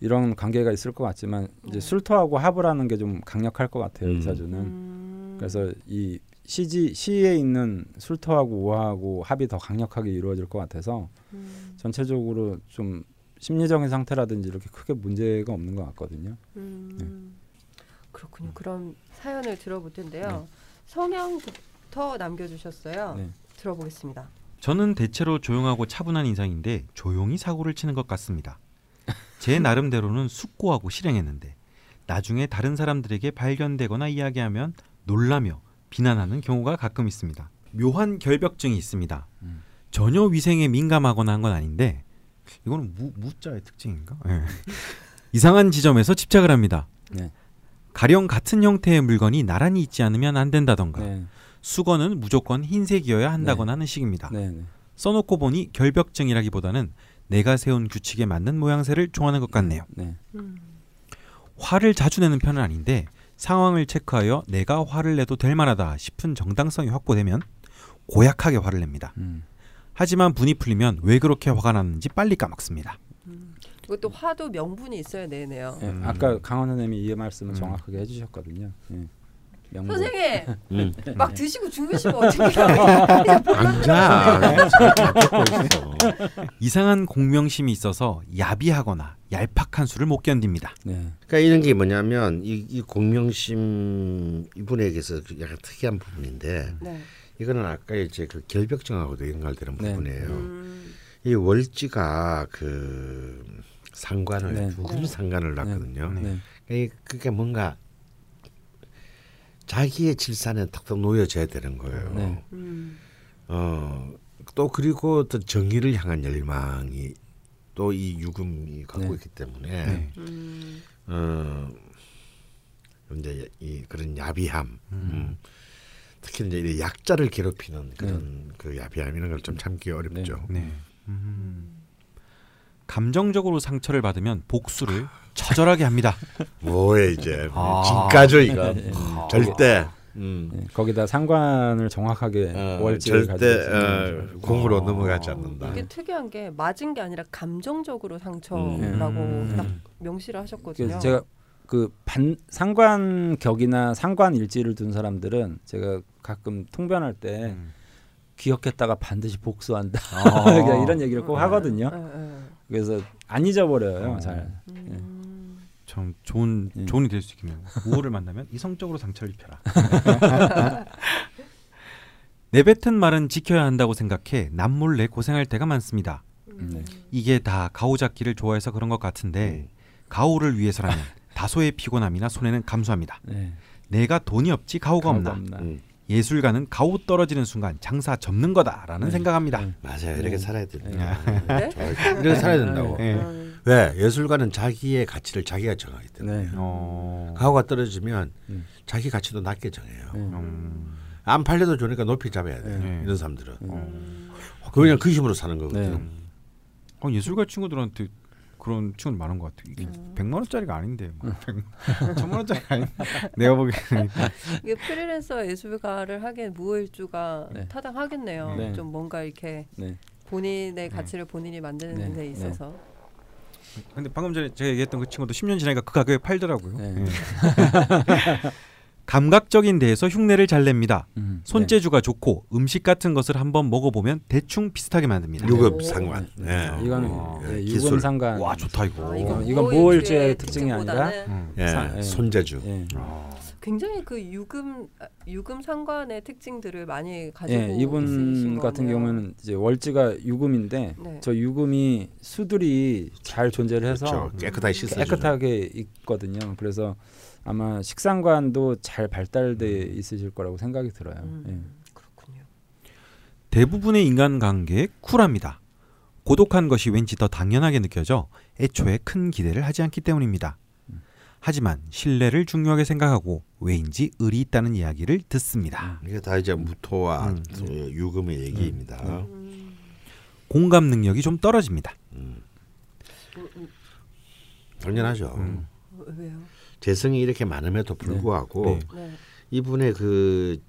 이런 관계가 있을 것 같지만 이제 네. 술토하고 합을 하는 게 좀 강력할 것 같아요 음. 이 사주는. 음. 그래서 이 시지 시에 있는 술토하고 우화하고 합이 더 강력하게 이루어질 것 같아서 음. 전체적으로 좀 심리적인 상태라든지 이렇게 크게 문제가 없는 것 같거든요. 음. 그렇군요. 그럼 사연을 들어볼 텐데요. 성향부터 남겨주셨어요. 네. 들어보겠습니다. 저는 대체로 조용하고 차분한 인상인데 조용히 사고를 치는 것 같습니다. 제 나름대로는 숙고하고 실행했는데 나중에 다른 사람들에게 발견되거나 이야기하면 놀라며 비난하는 경우가 가끔 있습니다. 묘한 결벽증이 있습니다. 음. 전혀 위생에 민감하거나 한 건 아닌데 이거는 무, 무자의 특징인가? 예. 이상한 지점에서 집착을 합니다. 네. 가령 같은 형태의 물건이 나란히 있지 않으면 안 된다던가 네. 수건은 무조건 흰색이어야 한다거나 하는 식입니다. 네. 네. 써놓고 보니 결벽증이라기보다는 내가 세운 규칙에 맞는 모양새를 좋아하는 것 같네요. 네. 음. 화를 자주 내는 편은 아닌데 상황을 체크하여 내가 화를 내도 될 만하다 싶은 정당성이 확보되면 고약하게 화를 냅니다. 음. 하지만 분이 풀리면 왜 그렇게 화가 났는지 빨리 까먹습니다. 이것도 화도 명분이 있어야 되네요. 예, 음. 아까 강원 선생님이 이 말씀을 음. 정확하게 해주셨거든요. 예. 명분. 선생님 음. 막 드시고 주무시면 어떻게 앉아. 이상한 공명심이 있어서 야비하거나 얄팍한 술을 못 견딥니다. 네. 그러니까 이런 게 뭐냐면 이, 이 공명심 이분에게서 그 약간 특이한 부분인데 네. 이거는 아까 이제 그 결벽증하고도 연관되는 네. 부분이에요. 음, 이 월지가 그 상관을 네. 죽음 상관을 놨거든요. 네. 이 그게 뭔가 자기의 질산에 탁탁 놓여져야 되는 거예요. 네. 음. 어, 또 그리고 또 정의를 향한 열망이 또 이 유금이 갖고 네. 있기 때문에 네. 음. 어, 이제 이 그런 야비함, 음. 특히 이제 이 약자를 괴롭히는 그런 그 야비함 이런 걸 좀 참기 어렵죠. 네. 음. 감정적으로 상처를 받으면 복수를 처절하게 합니다. 뭐에 이제 아. 진가죠 이거 네. 절대. 음. 예, 거기다 상관을 정확하게 어, 월지를 절대 어, 공으로 넘어가지 않는다. 이게 특이한 게 맞은 게 아니라 감정적으로 상처라고 음. 딱 명시를 하셨거든요. 그래서 제가 그 반 상관 격이나 상관 일지를 둔 사람들은 제가 가끔 통변할 때 음. 기억했다가 반드시 복수한다 아. 이런 얘기를 꼭 네. 하거든요. 네, 그래서 안 잊어버려요. 어. 잘. 네. 음. 참 좋은 예. 조언이 될 수 있겠네요. 우호를 만나면 이성적으로 상처를 입혀라. 내뱉은 말은 지켜야 한다고 생각해 남몰래 고생할 때가 많습니다. 네. 이게 다 가오잡기를 좋아해서 그런 것 같은데 가오를 위해서라면 다소의 피곤함이나 손해는 감수합니다. 네. 내가 돈이 없지 가오가 없나. 없나. 음. 예술가는 가오 떨어지는 순간 장사 접는 거다라는 네. 생각합니다. 네. 맞아요. 이렇게 네. 살아야 된다. 네? 이렇게 살아야 된다고. 네. 음. 왜 예술가는 자기의 가치를 자기가 정하기 때문에 네. 어. 가오가 떨어지면 음. 자기 가치도 낮게 정해요. 네. 음. 안 팔려도 좋으니까 높이 잡아야 돼. 네. 이런 사람들은 음. 그 그냥 그 힘으로 사는 거거든. 네. 어, 예술가 친구들한테 그런 친구들 많은 것 같아요. 이게 음. 100만 원짜리가 아닌데 뭐 100, 천만 원짜리가 아닌데 내가 보기에는 이게 프리랜서 예술가를 하기엔 무일주가 네. 타당하겠네요. 네. 좀 뭔가 이렇게 네. 본인의 가치를 본인이 만드는 네. 데 네. 있어서 근데 방금 전에 제가 얘기했던 그 친구도 10년 지나니까 그 가격에 팔더라고요. 네. 예. 감각적인 데에서 흉내를 잘 냅니다. 음. 손재주가 좋고 음식 같은 것을 한번 먹어보면 대충 비슷하게 만듭니다. 유급 오. 상관. 네. 네. 이거는 어. 예, 기술. 유금 상관. 와 좋다 이거. 아, 이건- 이건 무일주의 특징이 아니라 음. 예, 사- 예. 손재주. 예. 굉장히 그 유금 아, 유금 상관의 특징들을 많이 가지고 예, 이분 있으신 같은 거네요. 경우에는 이제 월지가 유금인데 네. 저 유금이 수들이 잘 존재를 해서 그렇죠. 깨끗하게 씻어주는. 깨끗하게 있거든요. 그래서 아마 식상관도 잘 발달돼 있으실 거라고 생각이 들어요. 음, 그렇군요. 대부분의 인간관계에 쿨합니다. 고독한 것이 왠지 더 당연하게 느껴져 애초에 큰 기대를 하지 않기 때문입니다. 하지만 신뢰를 중요하게 생각하고 왜인지 의리 있다는 이야기를 듣습니다. 이게 다 이제 무토와 음. 그 유금의 얘기입니다. 음, 공감 능력이 좀 떨어집니다. 음. 음, 음, 당연하죠. 음. 왜요? 재성이 이렇게 많음에도 불구하고 네. 네. 이분의 그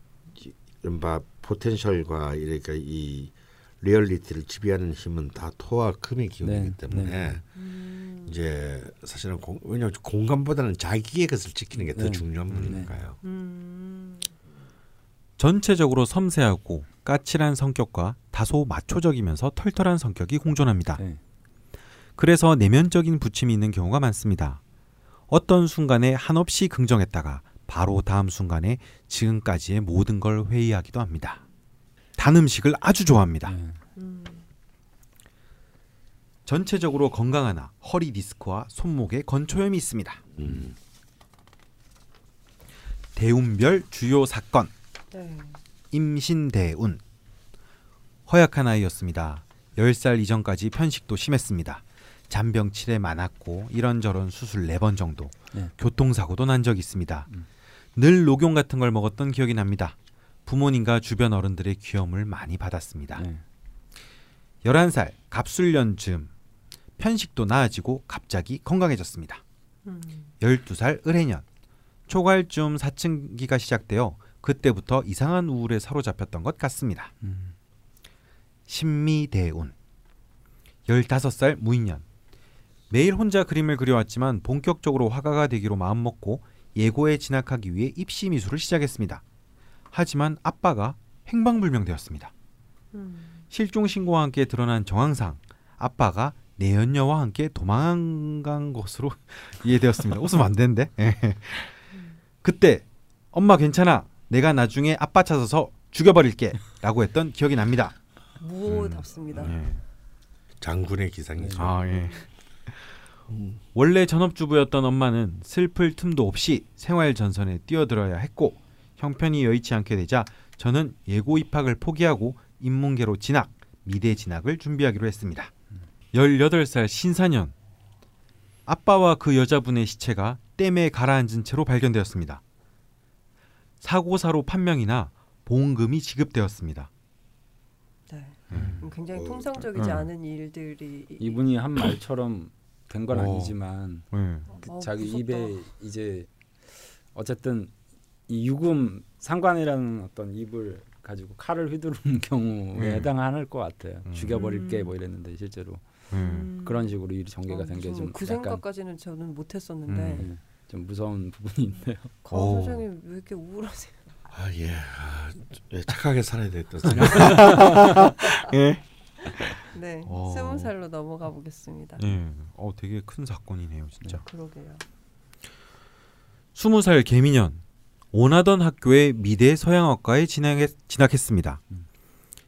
이른바 potential과 이렇게 이 리얼리티를 지배하는 힘은 다 토와 금의 기운이기 네, 때문에 네. 음, 이제 사실은 공, 왜냐하면 공감보다는 자기의 것을 지키는 게더 네. 중요한 네. 분이니까요. 음, 전체적으로 섬세하고 까칠한 성격과 다소 마초적이면서 털털한 성격이 공존합니다. 네. 그래서 내면적인 부침이 있는 경우가 많습니다. 어떤 순간에 한없이 긍정했다가 바로 다음 순간에 지금까지의 모든 걸 회의하기도 합니다. 단 음식을 아주 좋아합니다. 네. 음, 전체적으로 건강하나 허리 디스크와 손목에 건초염이 있습니다. 음. 대운별 주요 사건 네. 임신대운 허약한 아이였습니다. 10살 이전까지 편식도 심했습니다. 잔병치레 많았고 이런저런 수술 4번 정도 네. 교통사고도 난 적이 있습니다. 음. 늘 녹용 같은 걸 먹었던 기억이 납니다. 부모님과 주변 어른들의 귀염을 많이 받았습니다. 네. 11살 갑술년 즈음 편식도 나아지고 갑자기 건강해졌습니다. 음. 12살 을해년 초갈쯤 사춘기가 시작되어 그때부터 이상한 우울에 사로잡혔던 것 같습니다. 음. 신미대운 15살 무인년 매일 혼자 그림을 그려왔지만 본격적으로 화가가 되기로 마음먹고 예고에 진학하기 위해 입시 미술을 시작했습니다. 하지만 아빠가 행방불명되었습니다. 음. 실종 신고와 함께 드러난 정황상 아빠가 내연녀와 함께 도망간 것으로 이해되었습니다. 웃으면 안 되는데. 예. 그때 엄마 괜찮아. 내가 나중에 아빠 찾아서 죽여버릴게. 라고 했던 기억이 납니다. 무호답습니다. 예. 장군의 기상이죠. 아, 예. 원래 전업주부였던 엄마는 슬플 틈도 없이 생활 전선에 뛰어들어야 했고 형편이 여의치 않게 되자 저는 예고 입학을 포기하고 인문계로 진학, 미대 진학을 준비하기로 했습니다. 18살 신사년 아빠와 그 여자분의 시체가 댐에 가라앉은 채로 발견되었습니다. 사고사로 판명이나 보험금이 지급되었습니다. 네. 음. 굉장히 통상적이지 음. 않은 일들이 이분이 한 말처럼 된건 오. 아니지만 예. 그 어, 자기 무섭다. 입에 이제 어쨌든 이 유금 상관이라는 어떤 입을 가지고 칼을 휘두르는 경우에 음. 해당할 것 같아요. 음. 죽여버릴게 음. 뭐 이랬는데 실제로 예. 음. 그런 식으로 일이 전개가 어, 된게 무슨 좀그 약간 생각까지는 저는 못했었는데 음. 예, 좀 무서운 부분이 있네요. 오. 선생님 왜 이렇게 우울하세요? 아 예. 아, 예, 착하게 살아야 됐던 생각. 예. 네, 어. 스무 살로 넘어가 보겠습니다. 예. 어 되게 큰 사건이네요, 진짜. 그러게요. 스무 살 개미년 원하던 학교에 미대 서양학과에 진학했, 진학했습니다. 음.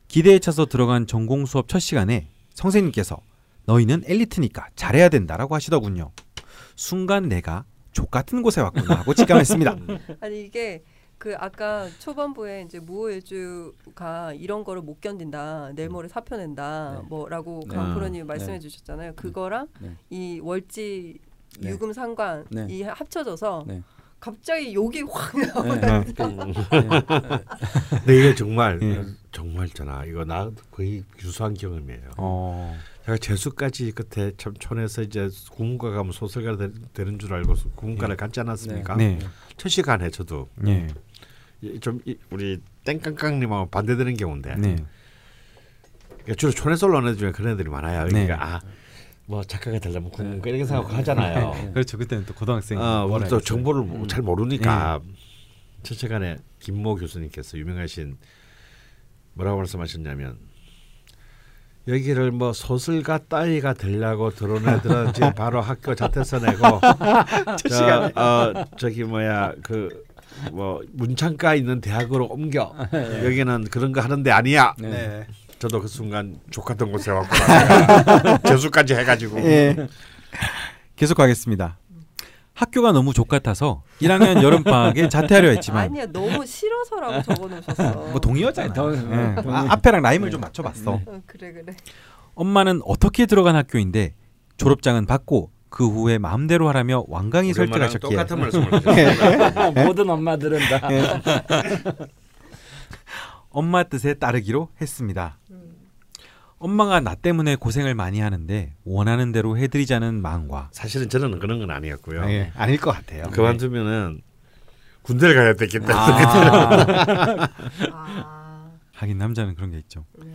기대에 차서 들어간 전공 수업 첫 시간에 선생님께서 너희는 엘리트니까 잘해야 된다라고 하시더군요. 순간 내가 족 같은 곳에 왔구나 하고 직감했습니다. 아니 이게 그 아까 초반부에 이제 무호일주가 이런 거를 못 견딘다 내모를 사표낸다 네. 뭐라고 네. 강프로님이 네. 말씀해 주셨잖아요. 그거랑 네. 이 월지 네. 유금 상관이 네. 합쳐져서 네. 갑자기 욕이 확 나. 네. 네. 근데 이게 정말 예. 정말 잖아 이거 나 거의 유사한 경험이에요. 어, 제가 재수까지 끝에 참 촌에서 이제 국문과 가면 소설가 되- 되는 줄 알고 국문과를 갔지 않았습니까? 네. 첫 시간에 저도 예, 이- 좀 이- 우리 땡깡깡님하고 반대되는 경우인데 네, 그러니까 주로 촌에서 애들 중에 그런 애들이 많아요. 그러니까 네. 아, 뭐 작가가 되려면 국문과 이렇게 생각하고 하잖아요. 그렇죠. 그때는 또 고등학생. 어, 우리 또 정보를 뭐 음. 잘 모르니까 첫 시간에 김모 교수님께서 유명하신 뭐라고 말씀하셨냐면 여기를 뭐 소설가 따위가 되려고 들어온 애들은 지금 바로 학교 자퇴서 내고 저, 어, 저기 뭐야 그 뭐 문창가 있는 대학으로 옮겨 여기는 그런 거 하는 데 아니야. 네. 네. 저도 그 순간 족같은 곳에 왔구나. 재수까지 해가지고. 예. 계속 가겠습니다. 학교가 너무 족같아서 1학년 여름 방학에 자퇴하려 했지만 아니야 너무 싫어서라고 적어놓으셨어. 뭐 동의어잖아요. 더- 예. 동의. 아, 앞에랑 라임을 좀 맞춰봤어. 어, 그래 그래. 엄마는 어떻게 들어간 학교인데 졸업장은 받고 그 후에 마음대로 하라며 완강히 설득하셨기에 똑같은 말씀을 하셨어요. 모든 엄마들은 다 엄마 뜻에 따르기로 했습니다. 엄마가 나 때문에 고생을 많이 하는데 원하는 대로 해드리자는 마음과 사실은 저는 그런 건 아니었고요. 예, 아닐 것 같아요. 그만두면은 군대를 가야 때문에 아, 아, 하긴 남자는 그런 게 있죠. 네,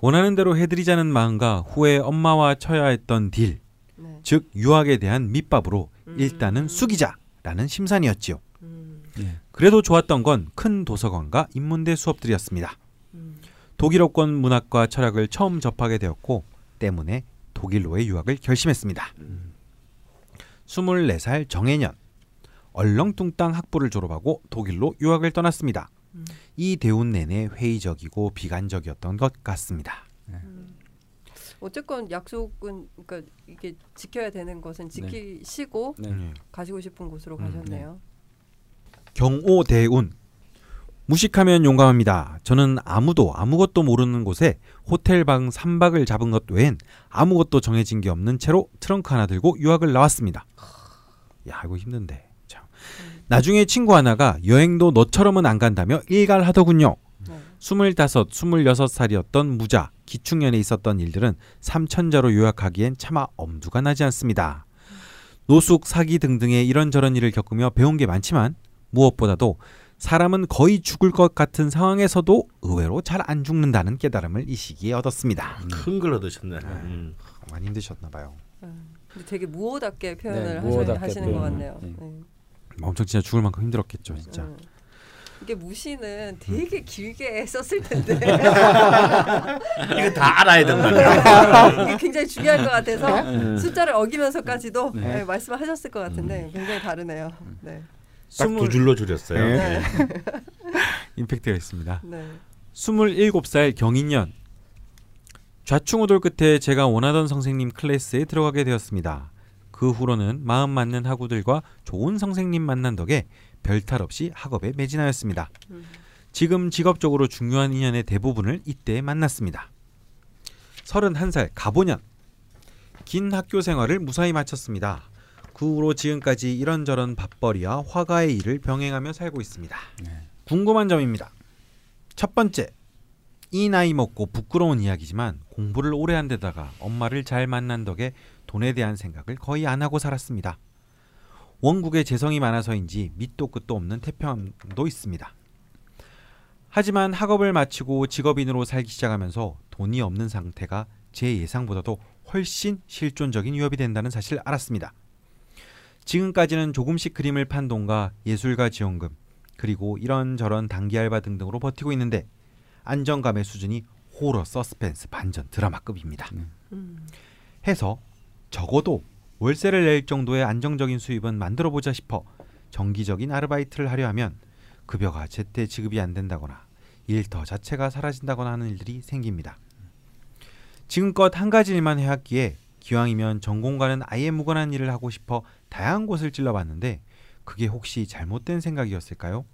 원하는 대로 해드리자는 마음과 후에 엄마와 쳐야 했던 딜, 네. 즉 유학에 대한 밑밥으로 음. 일단은 숙이자라는 심산이었지요. 음, 그래도 좋았던 건 큰 도서관과 인문대 수업들이었습니다. 음. 독일어권 문학과 철학을 처음 접하게 되었고 때문에 독일로의 유학을 결심했습니다. 24살 정해년 얼렁뚱땅 학부를 졸업하고 독일로 유학을 떠났습니다. 음. 이 대운 내내 회의적이고 비관적이었던 것 같습니다. 어쨌건 약속은 그러니까 이게 지켜야 되는 것은 지키시고 네. 가시고 싶은 곳으로 음, 가셨네요. 경오대운 무식하면 용감합니다. 저는 아무도 아무것도 모르는 곳에 호텔 방 3박을 잡은 것 외엔 아무것도 정해진 게 없는 채로 트렁크 하나 들고 유학을 나왔습니다. 야 이거 힘든데. 참. 나중에 친구 하나가 여행도 너처럼은 안 간다며 일갈하더군요. 네. 스물다섯, 스물여섯 살이었던 무자, 기축년에 있었던 일들은 삼천자로 요약하기엔 차마 엄두가 나지 않습니다. 노숙, 사기 등등의 이런저런 일을 겪으며 배운 게 많지만 무엇보다도 사람은 거의 죽을 것 같은 상황에서도 의외로 잘 안 죽는다는 깨달음을 이 시기에 얻었습니다. 큰 걸 얻으셨네. 음. 많이 힘드셨나 봐요. 음. 근데 되게 무호답게 표현을 네, 무호답게 하시는 것 표현. 같네요. 네. 네. 엄청 진짜 죽을 만큼 힘들었겠죠, 진짜. 음. 이게 무시는 되게 길게 썼을 텐데 이거 다 알아야 된다. 이게 굉장히 중요할 것 같아서 네. 숫자를 어기면서까지도 네. 네, 말씀을 하셨을 것 같은데 굉장히 다르네요. 네. 딱두 줄로 줄였어요. 네. 임팩트가 있습니다. 네. 27살 경인년 좌충우돌 끝에 제가 원하던 선생님 클래스에 들어가게 되었습니다. 그 후로는 마음 맞는 학우들과 좋은 선생님 만난 덕에 별탈 없이 학업에 매진하였습니다. 음. 지금 직업적으로 중요한 인연의 대부분을 이때 만났습니다. 31살 가보년 긴 학교 생활을 무사히 마쳤습니다. 그 후로 지금까지 이런저런 밥벌이와 화가의 일을 병행하며 살고 있습니다. 궁금한 점입니다. 첫 번째, 이 나이 먹고 부끄러운 이야기지만 공부를 오래 한 데다가 엄마를 잘 만난 덕에 돈에 대한 생각을 거의 안 하고 살았습니다. 원국에 재성이 많아서인지 밑도 끝도 없는 태평함도 있습니다. 하지만 학업을 마치고 직업인으로 살기 시작하면서 돈이 없는 상태가 제 예상보다도 훨씬 실존적인 위협이 된다는 사실을 알았습니다. 지금까지는 조금씩 그림을 판 돈과 예술가 지원금 그리고 이런저런 단기 알바 등등으로 버티고 있는데 안정감의 수준이 호러, 서스펜스, 반전, 드라마급입니다. 음. 해서 적어도 월세를 낼 정도의 안정적인 수입은 만들어 보자 싶어 정기적인 아르바이트를 하려 하면 급여가 제때 지급이 안 된다거나 일터 자체가 사라진다거나 하는 일들이 생깁니다. 지금껏 한 가지 일만 해왔기에 기왕이면 전공과는 아예 무관한 일을 하고 싶어 다양한 곳을 찔러봤는데 그게 혹시 잘못된 생각이었을까요?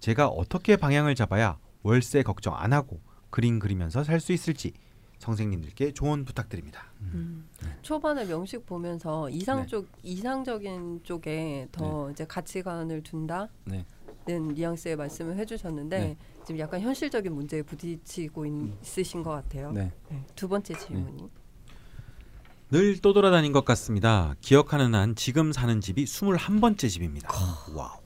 제가 어떻게 방향을 잡아야 월세 걱정 안 하고 그림 그리면서 살 수 있을지 선생님들께 조언 부탁드립니다. 음. 초반에 명식 보면서 이상 네. 쪽 이상적인 쪽에 더 이제 가치관을 둔다는 네. 뉘앙스의 말씀을 해주셨는데 네. 지금 약간 현실적인 문제에 부딪히고 있, 음. 있으신 것 같아요. 네. 네. 두 번째 질문이 늘 떠돌아다닌 것 같습니다. 기억하는 한 지금 사는 집이 21번째 집입니다. Wow.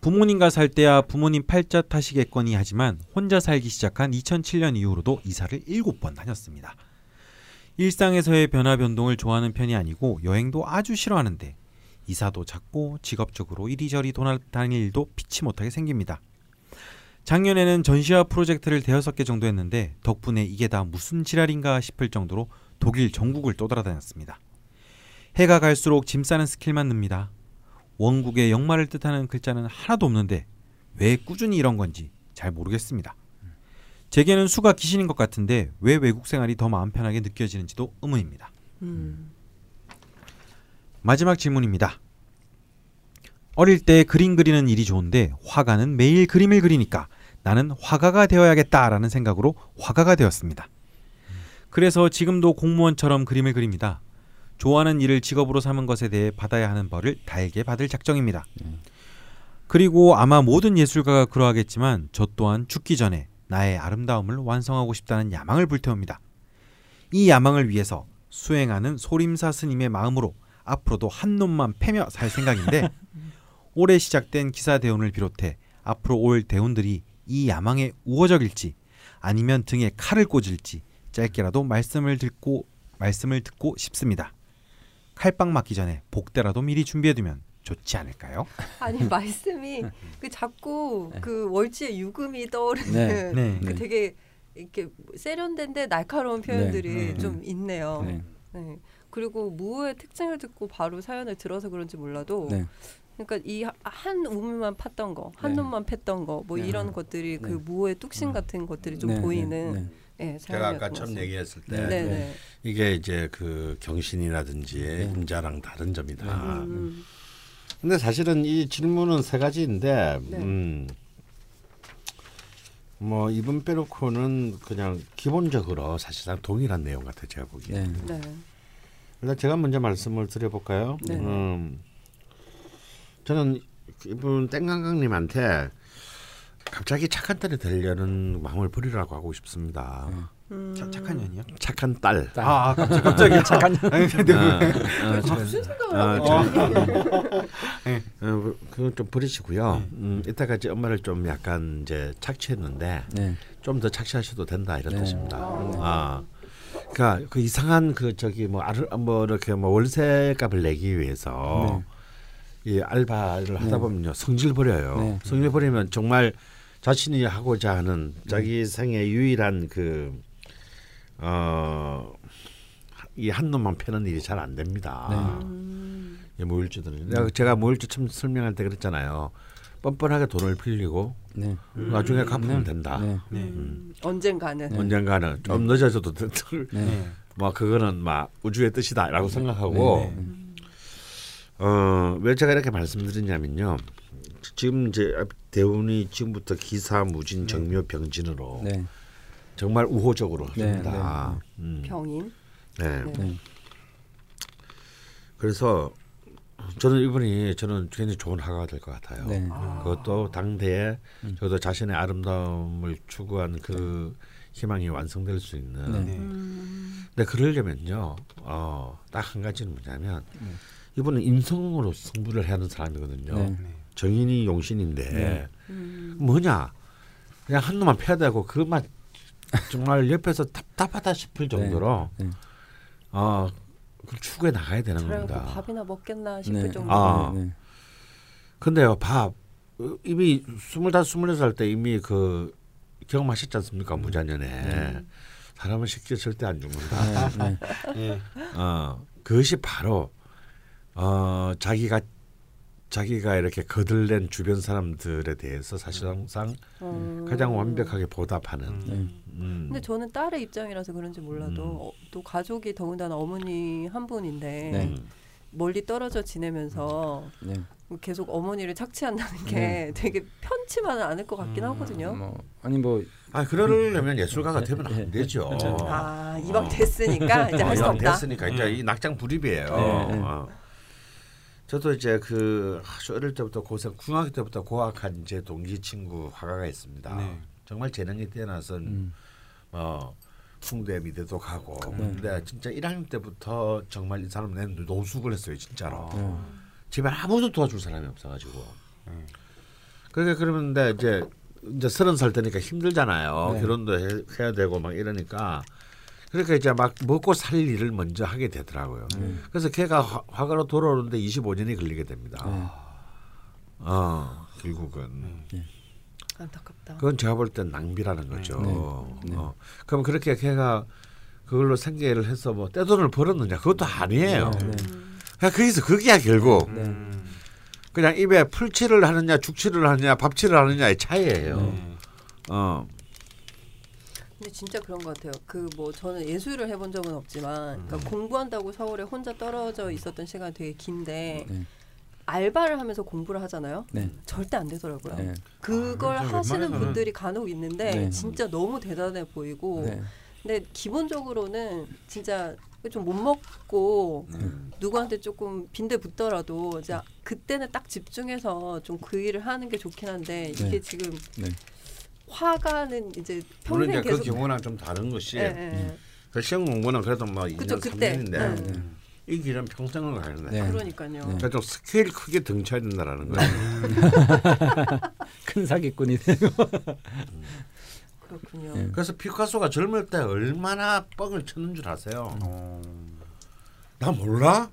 부모님과 살 때야 부모님 팔자 탓이겠거니 하지만 혼자 살기 시작한 2007년 이후로도 이사를 7번 다녔습니다. 일상에서의 변화 변동을 좋아하는 편이 아니고 여행도 아주 싫어하는데 이사도 잦고 직업적으로 이리저리 돌아다닐 일도 피치 못하게 생깁니다. 작년에는 전시와 프로젝트를 대여섯 개 정도 했는데 덕분에 이게 다 무슨 지랄인가 싶을 정도로 독일 전국을 떠돌아다녔습니다. 해가 갈수록 짐 싸는 스킬만 늡니다. 원국의 역마를 뜻하는 글자는 하나도 없는데 왜 꾸준히 이런 건지 잘 모르겠습니다. 제게는 수가 귀신인 것 같은데 왜 외국 생활이 더 마음 편하게 느껴지는지도 의문입니다. 음. 마지막 질문입니다. 어릴 때 그림 그리는 일이 좋은데 화가는 매일 그림을 그리니까 나는 화가가 되어야겠다라는 생각으로 화가가 되었습니다. 그래서 지금도 공무원처럼 그림을 그립니다. 좋아하는 일을 직업으로 삼은 것에 대해 받아야 하는 벌을 달게 받을 작정입니다. 그리고 아마 모든 예술가가 그러하겠지만 저 또한 죽기 전에 나의 아름다움을 완성하고 싶다는 야망을 불태웁니다. 이 야망을 위해서 수행하는 소림사 스님의 마음으로 앞으로도 한 놈만 패며 살 생각인데 올해 시작된 기사 대운을 비롯해 앞으로 올 대운들이 이 야망에 우호적일지 아니면 등에 칼을 꽂을지 짧게라도 말씀을 듣고 말씀을 듣고 싶습니다. 칼빵 맞기 전에 복대라도 미리 준비해두면 좋지 않을까요? 아니 말씀이 그 자꾸 네. 그 월지의 유금이 떠오르는 네. 네. 그 되게 이렇게 세련된데 날카로운 표현들이 네. 좀 있네요. 네. 네. 그리고 무의 특징을 듣고 바로 사연을 들어서 그런지 몰라도 네. 그러니까 이 한 우물만 팠던 거, 한 네. 놈만 팼던 거, 뭐 네. 이런 것들이 그 네. 무의 뚝심 음. 같은 것들이 좀 네, 보이는 네, 예, 제가 아까 처음. 얘기했을 때 네, 네. 네. 이게 이제 그 경신이라든지 네. 임자랑 다른 점이다. 음, 근데 사실은 이 질문은 세 가지인데, 네. 음, 뭐 이번 빼놓고는 그냥 기본적으로 사실상 동일한 내용 같아 요 제가 보기에. 네. 네. 일단 제가 먼저 말씀을 드려볼까요? 네. 음, 저는 이분 땡강강님한테 갑자기 착한 딸이 되려는 마음을 버리라고 하고 싶습니다. 네. 음. 차, 착한 년이요? 착한 딸. 딸. 아, 아 갑자기 갑자기 착한 아니 근데 어, 왜? 어, 저- 무슨 생각을 아, 하고 저- 있는 어, 그건 좀 버리시고요. 음, 이따까지 엄마를 좀 약간 이제 착취했는데 네. 좀더 착취하셔도 된다 이런 네. 뜻입니다. 아. 아, 그러니까 그 이상한 그 저기 뭐 아르 뭐 이렇게 뭐 월세 값을 내기 위해서 이 알바를 하다 네. 보면요 성질 버려요. 네. 성질 버리면 정말 자신이 하고자 하는 자기 생의 유일한 그 어. 이 한 놈만 패는 일이 잘 안 됩니다. 네. 음. 이 무일주들은 내가 제가 무일주 처음 설명할 때 그랬잖아요. 뻔뻔하게 돈을 빌리고 네. 나중에 갚으면 된다. 네. 네. 음. 언젠가는 언젠가는 좀 늦어져도 될 네. 뭐 그거는 막 우주의 뜻이다라고 생각하고 네, 네. 어왜 제가 이렇게 말씀드리냐면요. 지금 이제 대운이 지금부터 기사 무진 정묘 병진으로 네. 정말 우호적으로 네, 합니다. 음. 병인. 네. 네. 네. 그래서 저는 이분이 저는 굉장히 좋은 화가가 될 것 같아요. 네. 아. 그것도 당대에 음. 저도 자신의 아름다움을 추구한 그 희망이 완성될 수 있는. 네. 네. 음. 근데 그러려면요, 어, 딱 한 가지는 뭐냐면 음. 이분은 인성으로 승부를 해야 하는 사람이거든요. 네. 네. 정인이 용신인데 네. 음. 뭐냐, 그냥 한 놈만 패야 되고 그만 정말 옆에서 답답하다 싶을 정도로 네. 어, 그걸 추구해 나가야 되는 겁니다. 밥이나 먹겠나 싶을 네. 정도. 아. 네. 근데요, 밥 어, 이미 스물다섯 스물여섯 살 때 이미 그 경험하셨지 않습니까 무자년에 사람은 쉽게 절대 안 죽는다. 네. 예. 어 그것이 바로 어 자기가 자기가 이렇게 거들낸 주변 사람들에 대해서 사실상 음. 가장 완벽하게 보답하는. 네. 음. 근데 저는 딸의 입장이라서 그런지 몰라도 음. 어, 또 가족이 더군다나 어머니 한 분인데 네. 음. 멀리 떨어져 지내면서 네. 계속 어머니를 착취한다는 게 네. 되게 편치만은 않을 것 같긴 하거든요. 뭐 아니 뭐 아 그러려면 예술가가 되면 안 되죠. 아 이왕 됐으니까 이제 할수 어, 이왕 없다. 됐으니까 이제 이 낙장 불입이에요. 네. 어. 저도 이제 그 아주 어릴 때부터 고생 중학교 때부터 고학한 제 동기 친구 화가가 있습니다. 네. 정말 재능이 뛰어나서 음. 어 풍대 미대도 가고 네. 근데 진짜 1학년 때부터 정말 이 사람 내 노숙을 했어요 진짜로 네. 집에 아무도 도와줄 사람이 없어가지고 네. 그러니까 그러는데 이제 이제 서른 살 되니까 힘들잖아요 네. 결혼도 해, 해야 되고 막 이러니까 그러니까 이제 막 먹고 살 일을 먼저 하게 되더라고요 네. 그래서 걔가 화, 화가로 돌아오는데 25년이 걸리게 됩니다 네. 어 결국은 안타깝다. 그건 제가 볼 땐 낭비라는 거죠. 네. 네. 어. 그럼 그렇게 걔가 그걸로 생계를 해서 뭐 떼돈을 벌었느냐 그것도 아니에요. 네. 음. 그냥 거기서 그게야 결국 네. 음. 그냥 입에 풀칠을 하느냐 죽칠을 하느냐 밥칠을 하느냐의 차이예요. 네. 어. 근데 진짜 그런 것 같아요. 그 뭐 저는 예술을 해본 적은 없지만, 음. 그러니까 공부한다고 서울에 혼자 떨어져 있었던 시간이 되게 긴데 네. 알바를 하면서 공부를 하잖아요. 네. 절대 안 되더라고요. 네. 그걸 아, 하시는 웬만해서는- 분들이 간혹 있는데 네. 진짜 너무 대단해 보이고 네. 근데 기본적으로는 진짜 좀 못 먹고 음. 누구한테 조금 빈대 붙더라도 이제 그때는 딱 집중해서 좀 그 일을 하는 게 좋긴 한데 이게 네. 지금 네. 화가는 이제 물론 평생 이제 그 계속 경우랑 좀 다른 것이 예, 예. 그 시험 공부는 그래도 뭐 2년 그쵸, 그때. 3년인데 네. 네. 이 길은 평생을 가는 네. 거예요. 그러니까요. 네. 그러니까 좀 스케일 크게 등쳐야 된다라는 거예요. 큰 사기꾼이 되고. 그렇군요. 네. 그래서 피카소가 젊을 때 얼마나 뻥을 쳤는 줄 아세요? 어. 나 몰라?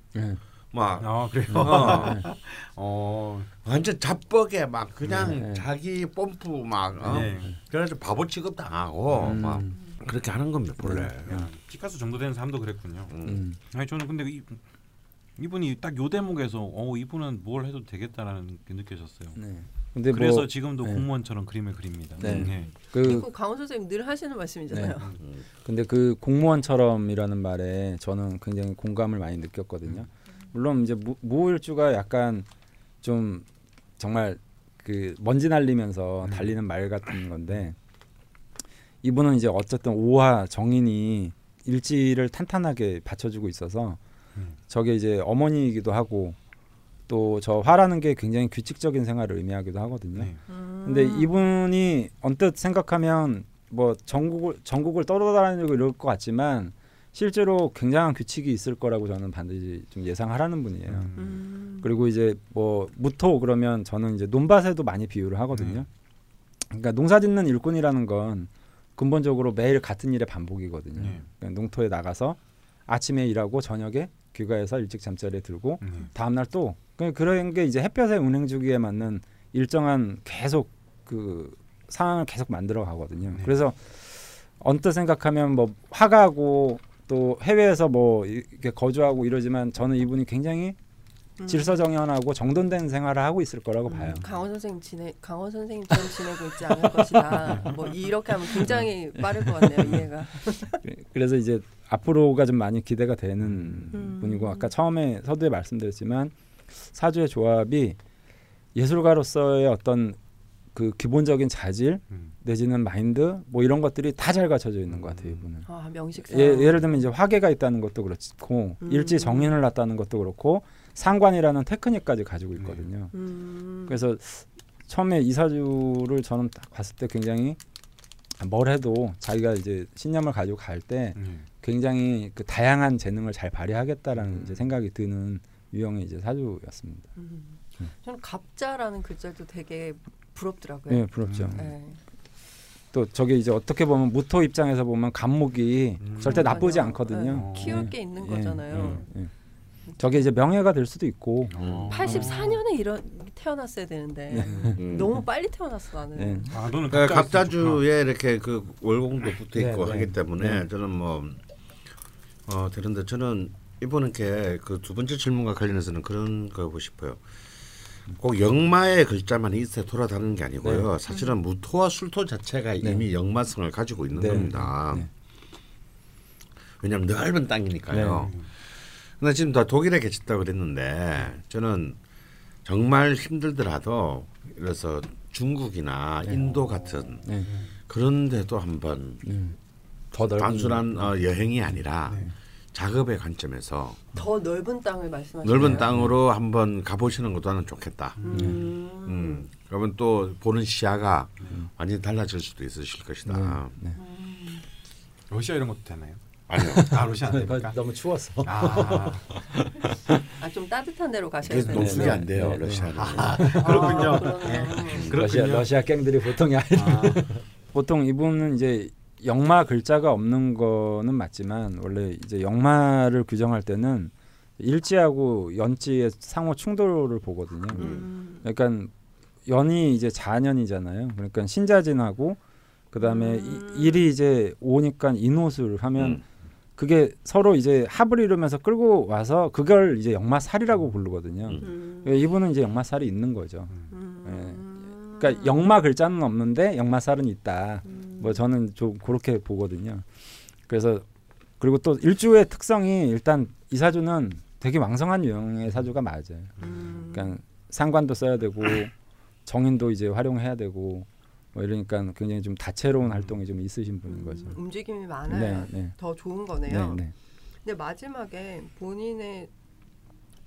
네. 막아 그래요. 어, 어. 완전 잡벅에 막 그냥 네. 자기 뽐뿌 막 어? 네. 그래서 바보 취급 당하고 음. 막 그렇게 하는 겁니다 본래. 야, 피카소 정도 되는 사람도 그랬군요. 음. 음. 아니 저는 근데 이, 이분이 딱 요 대목에서 어 이분은 뭘 해도 되겠다라는 게 느껴졌어요. 네. 근데 그래서 뭐 지금도 네. 공무원처럼 그림을 그립니다. 네. 그, 그 그리고 강원 선생님 늘 하시는 말씀이잖아요. 근데 그 공무원처럼이라는 말에 저는 굉장히 공감을 많이 느꼈거든요. 물론 이제 무, 무일주가 약간 좀 정말 그 먼지 날리면서 음. 달리는 말 같은 건데 이분은 이제 어쨌든 오화 정인이 일지를 탄탄하게 받쳐주고 있어서 음. 저게 이제 어머니이기도 하고 또 저 화라는 게 굉장히 규칙적인 생활을 의미하기도 하거든요. 네. 음. 근데 이분이 언뜻 생각하면 뭐 전국을 전국을 떠돌아다니고 이럴 것 같지만 실제로 굉장한 규칙이 있을 거라고 저는 반드시 좀 예상하라는 분이에요. 음. 그리고 이제 뭐 무토 그러면 저는 이제 논밭에도 많이 비유를 하거든요. 그러니까 농사짓는 일꾼이라는 건 근본적으로 매일 같은 일의 반복이거든요. 네. 그러니까 농토에 나가서 아침에 일하고 저녁에 귀가해서 일찍 잠자리에 들고 네. 다음 날 또 그런 게 이제 햇볕의 운행 주기에 맞는 일정한 계속 그 상황을 계속 만들어 가거든요. 네. 그래서 언뜻 생각하면 뭐 화가고 또 해외에서 뭐 이렇게 거주하고 이러지만 저는 이분이 굉장히 음. 질서정연하고 정돈된 생활을 하고 있을 거라고 음, 봐요. 강원 선생님 지내 강원 선생님처럼 지내고 있지 않을 것이다. 뭐 이렇게 하면 굉장히 빠를 것 같네요 이해가. 그래서 이제 앞으로가 좀 많이 기대가 되는 음. 분이고 아까 처음에 서두에 말씀드렸지만 사주의 조합이 예술가로서의 어떤 그 기본적인 자질 음. 내지는 마인드 뭐 이런 것들이 다 잘 갖춰져 있는 것 같아요 이분은. 아 명식상. 예, 예를 들면 이제 화계가 있다는 것도 그렇고 음. 일지 정인을 놨다는 것도 그렇고 상관이라는 테크닉까지 가지고 있거든요. 음. 그래서 처음에 이사주를 저는 딱 봤을 때 굉장히 뭘 해도 자기가 이제 신념을 가지고 갈때 네. 굉장히 그 다양한 재능을 잘 발휘하겠다라는 음. 이제 생각이 드는 유형의 이제 사주였습니다. 음. 음. 저는 갑자라는 글자도 되게 부럽더라고요. 네, 부럽죠. 음. 네. 또 저게 이제 어떻게 보면 무토 입장에서 보면 감목이 음. 절대 나쁘지. 않거든요. 네. 키울 예. 게 있는 예, 거잖아요. 예, 예. 저게 이제 명예가 될 수도 있고. 어. 84년에 이런 태어났어야 되는데 음. 너무 빨리 태어났어 나는. 예. 아 너는 그러니까 갑자기 갑자주에 이렇게 그 월공도 붙어 있고 네, 네. 하기 때문에 네. 저는 뭐 어, 되는데 저는 이분께 그두 번째 질문과 관련해서는 그런 거 보고 싶어요. 꼭 역마의 글자만 있어 돌아다니는 게 아니고요. 사실은 무토와 술토 자체가 네. 이미 역마성을 가지고 있는 네. 겁니다. 네. 왜냐하면 넓은 땅이니까요. 근데 지금 다 독일에 계셨다고 그랬는데 저는 정말 힘들더라도 그래서 중국이나 네. 인도 같은 네. 그런 데도 한번 음. 단순한 어, 여행이 아니라 네. 작업의 관점에서 더 넓은 땅을 말씀하시는 넓은 땅으로 한번 가보시는 것도 나는 좋겠다. 음. 음. 그러면 또 보는 시야가 완전히 달라질 수도 있으실 것이다. 네. 러시아 이런 것도 되나요? 아니요. 아 러시아 안 됩니까? 너무 추웠어. 아 아 좀 따뜻한 데로 가셔야 되는데. 농수가 안 돼요 네, 네. 러시아는. 그렇군요. 아, 그러네요. 러시아 그렇군요. 러시아 갱들이 보통이 아니라 아, 보통 이분은 이제 역마 글자가 없는 거는 맞지만 원래 이제 역마를 규정할 때는 일지하고 연지의 상호 충돌을 보거든요. 음. 그러니까 연이 이제 자년이잖아요. 그러니까 신자진하고 그다음에 음. 이- 일이 이제 오니까 인호술 하면 음. 그게 서로 이제 합을 이루면서 끌고 와서 그걸 이제 역마살이라고 부르거든요. 음. 음. 이분은 이제 역마살이 있는 거죠. 음. 그러니까 역마 글자는 없는데 역마살은 있다. 음. 뭐 저는 좀 그렇게 보거든요. 그래서 그리고 또 일주의 특성이 일단 이 사주는 되게 왕성한 유형의 사주가 맞아요. 음. 그러니까 상관도 써야 되고 정인도 이제 활용해야 되고 뭐 이러니까 굉장히 좀 다채로운 활동이 좀 있으신 분인 거죠. 음, 움직임이 많아요. 네, 네. 더 좋은 네, 거네요. 네, 근데 마지막에 본인의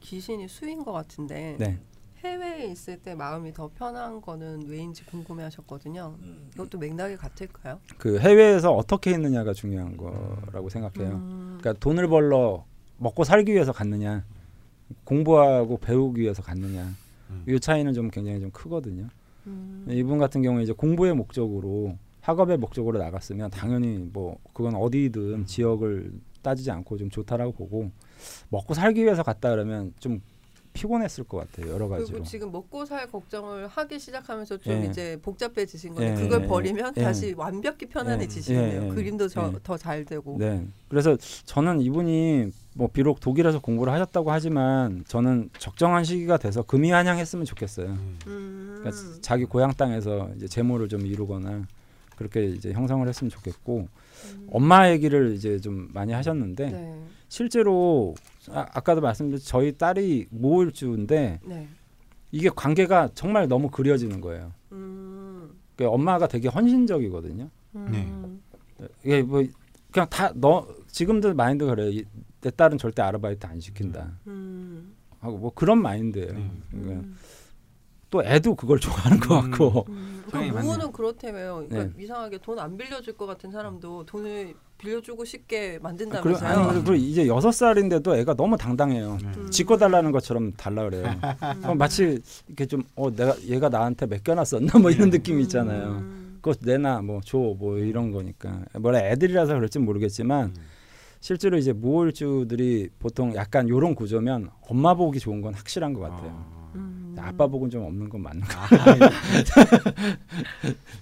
기신이 수인 것 같은데 네. 해외에 있을 때 마음이 더 편한 거는 왜인지 궁금해하셨거든요. 이것도 맥락이 같을까요? 그 해외에서 어떻게 있느냐가 중요한 거라고 생각해요. 음. 그러니까 돈을 벌러 먹고 살기 위해서 갔느냐, 공부하고 배우기 위해서 갔느냐, 음. 이 차이는 좀 굉장히 좀 크거든요. 음. 이분 같은 경우에 이제 공부의 목적으로 학업의 목적으로 나갔으면 당연히 뭐 그건 어디든 지역을 따지지 않고 좀 좋다라고 보고 먹고 살기 위해서 갔다 그러면 좀 피곤했을 것 같아요 여러 가지로. 그리고 지금 먹고 살 걱정을 하기 시작하면서 좀 예. 이제 복잡해지신 건데 예, 그걸 예, 버리면 예. 다시 완벽히 편안해지시네요. 예, 예, 그림도 예. 더잘 되고. 네. 그래서 저는 이분이 뭐 비록 독일에서 공부를 하셨다고 하지만 저는 적정한 시기가 돼서 금이 한양했으면 좋겠어요. 음. 그러니까 자기 고향 땅에서 이제 재물을 좀 이루거나 그렇게 이제 형성을 했으면 좋겠고 음. 엄마 얘기를 이제 좀 많이 하셨는데 네. 실제로 아, 아까도 말씀드렸 저희 딸이 모일주인데 네. 이게 관계가 정말 너무 그려지는 거예요. 음. 그러니까 엄마가 되게 헌신적이거든요. 음. 이게 뭐 그냥 다 너 지금도 마인드 그래. 이- 내 딸은 절대 아르바이트 안 시킨다. 음. 하고 뭐 그런 마인드예요. 음. 그러니까 음. 또 애도 그걸 좋아하는 것 음. 같고 음, 그러니까. 무호는 그렇다며요. 그러니까 네. 이상하게 돈 안 빌려줄 것 같은 사람도 돈을 빌려주고 싶게 그리고, 만든다면서요. 아니, 그리고 이제 여섯 살인데도 애가 너무 당당해요. 음. 지꺼 달라는 것처럼 달라 그래요. 어, 마치 이렇게 좀 어 내가 얘가 나한테 맡겨놨었나 뭐 이런 느낌 이 있잖아요. 음. 그거 내놔 뭐줘뭐 이런 거니까 뭐라 애들이라서 그럴지 모르겠지만 음. 실제로 이제 무월주들이 보통 약간 요런 구조면 엄마 보기 좋은 건 확실한 것 같아요. 아. 음. 아빠 복은 좀 없는 건 맞는 거. 음.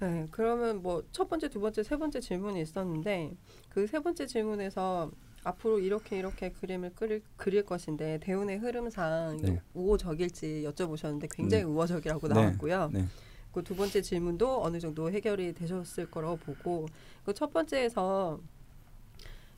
네, 그러면 뭐 첫 번째, 두 번째, 세 번째 질문이 있었는데 그 세 번째 질문에서 앞으로 이렇게 이렇게 그림을 그릴, 그릴 것인데 대운의 흐름상 네. 우호적일지 여쭤보셨는데 굉장히 네. 우호적이라고 네. 나왔고요. 네. 그 두 번째 질문도 어느 정도 해결이 되셨을 거라고 보고 그 첫 번째에서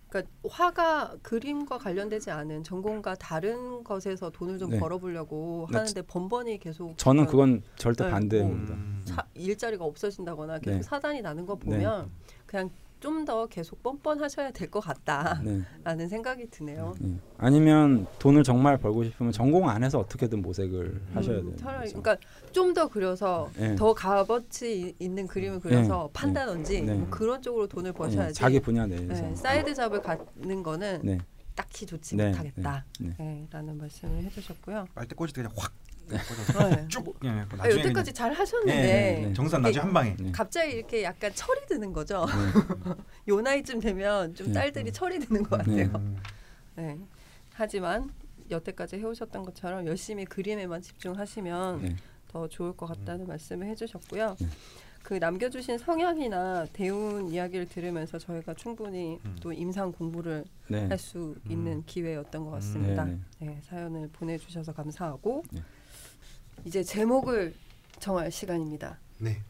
그러니까 화가 그림과 관련되지 않은 전공과 다른 것에서 돈을 좀 네. 벌어보려고 네. 하는데 번번이 계속 저는 그러니까 그건 절대 네, 반대입니다. 음. 사, 일자리가 없어진다거나 계속 네. 사단이 나는 거 보면 그냥 좀 더 계속 뻔뻔하셔야 될 것 같다라는 네. 생각이 드네요. 네. 아니면 돈을 정말 벌고 싶으면 전공 안에서 어떻게든 모색을 하셔야 음, 돼요. 차라리. 그러니까 좀 더 그려서 네. 더 값어치 이- 있는 그림을 그려서 네. 판다든지 네. 뭐 그런 쪽으로 돈을 네, 버셔야지. 자기 분야 내에서. 네, side job을 갖는 거는 네. 딱히 좋지 네, 못하겠다. 네, 네, 라는 말씀을 해주셨고요. 때 그냥 확 네. 쭉. 예, 아, 나중에 여태까지 잘 하셨는데 네, 네, 네. 정산 나중에 한 방에. 네. 갑자기 이렇게 약간 철이 드는 거죠. 네. 요 나이쯤 되면 좀 네. 딸들이 철이 드는 것 같아요. 네. 음. 네. 하지만 여태까지 해오셨던 것처럼 열심히 그림에만 집중하시면 네. 더 좋을 것 같다는 말씀을 해주셨고요. 네. 그 남겨주신 성향이나 대운 이야기를 들으면서 저희가 충분히 음. 또 임상 공부를 네. 할수 음. 있는 기회였던 것 음. 같습니다. 네, 네, 사연을 보내주셔서 감사하고 네. 이제 제목을 정할 시간입니다. 네.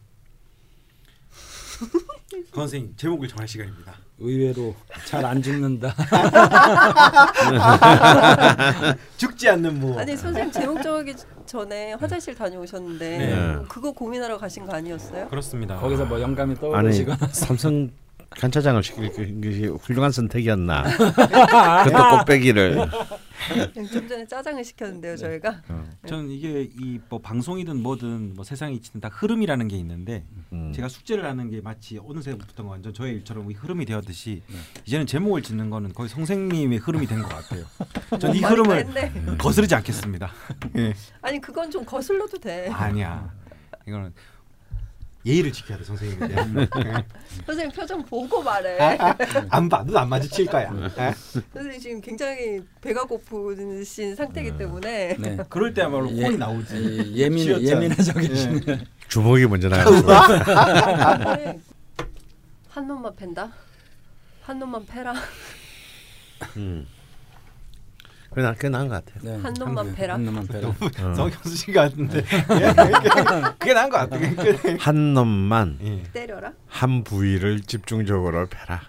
선생님 제목을 정할 시간입니다. 의외로 잘 안 죽는다. 죽지 않는 무. 아니 선생님 제목 정하기 전에 화장실 다녀오셨는데 네. 그거 고민하러 가신 거 아니었어요? 그렇습니다. 거기서 뭐 영감이 떠오르시거나 삼성 간 차장을 시킬 것이 훌륭한 선택이었나. 그것도 꽃배기를. 좀 전에 짜장을 시켰는데요 저희가 어, 저는 이게 이 뭐 방송이든 뭐든 뭐 세상에 이치는 다 흐름이라는 게 있는데 음. 제가 숙제를 하는 게 마치 어느새부터 완전 저의 일처럼 이 흐름이 되었듯이 네. 이제는 제목을 짓는 거는 거의 선생님의 흐름이 된 것 같아요. 전 이 흐름을. 거스르지 않겠습니다. 예. 아니 그건 좀 거슬러도 돼 아니야. 이거는 예의를 지켜야 돼 선생님에 대한. 예. 선생님 표정 보고 말해 안 봐도 안 마주칠 거야. 예. 선생님 지금 굉장히 배가 고프신 상태이기 때문에 네. 그럴 때야말로 예. 폰이 나오지. 이 예민. 예민해져 계시네. 주먹이 먼저 나가고. 네. 한 놈만 팬다 한 놈만 패라 음. 그게 나 그게 나은 것 같아요. 네. 한 놈만 패라 한 놈만 패라. 어. 성형수신 것 같은데. 예. 그게 나은 것 같아. 한 놈만 예. 때려라 한 부위를 집중적으로 패라.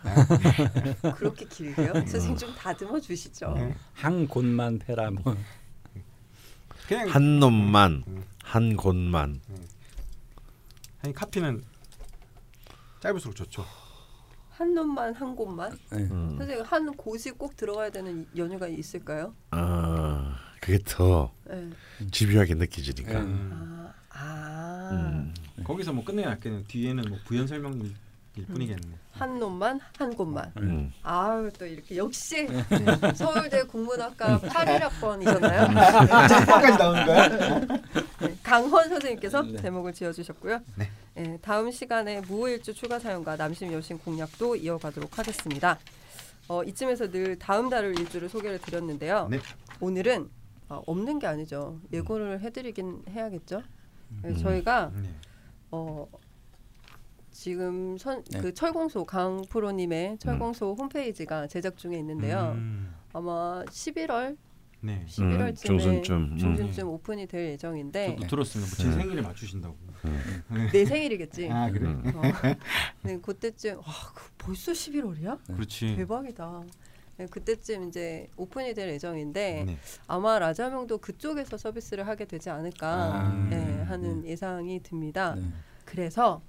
그렇게 길게요 선생님 좀 다듬어 주시죠 네. 한 곳만 패라. 뭐. 그냥 한 놈만 한 곳만. 아니 카피는 짧을수록 좋죠. 한 놈만 한 곳만 네. 음. 선생님 한 곳이 꼭 들어가야 되는 연유가 있을까요? 아 그게 더 네. 집요하게 느껴지니까. 음. 아, 아. 음. 거기서 뭐 끝내놨겠는 뒤에는 뭐 부연 설명 일 뿐이겠네. 한 놈만 한 곳만. 음. 아유 또 이렇게 역시 네. 서울대 국문학과 81학번이셨나요? 까지 나오는 거야? 네, 강헌 선생님께서 네. 제목을 지어주셨고요. 네. 네, 다음 시간에 무호일주 추가 사연과 남심 여신 공략도 이어가도록 하겠습니다. 어, 이쯤에서 늘 다음 달을 일주를 소개를 드렸는데요. 네. 오늘은 어, 없는 게 아니죠. 예고를 해드리긴 해야겠죠. 네, 음. 저희가 네. 어, 지금 선, 네. 그 철공소 강 프로님의 철공소 홈페이지가 제작 중에 있는데요. 음, 아마 11월 네. 11월쯤에 중순쯤, 음. 중순쯤 오픈이 될 예정인데 저도 들었습니다. 뭐제 생일에 맞추신다고. 내 생일이겠지. 아 그래. 음. 어. 네, 그때쯤 와, 그 벌써 11월이야? 그렇지. 대박이다. 네, 그때쯤 이제 오픈이 될 예정인데 네. 아마 라자명도 그쪽에서 서비스를 하게 되지 않을까 아, 네, 하는 예상이 듭니다. 네. 그래서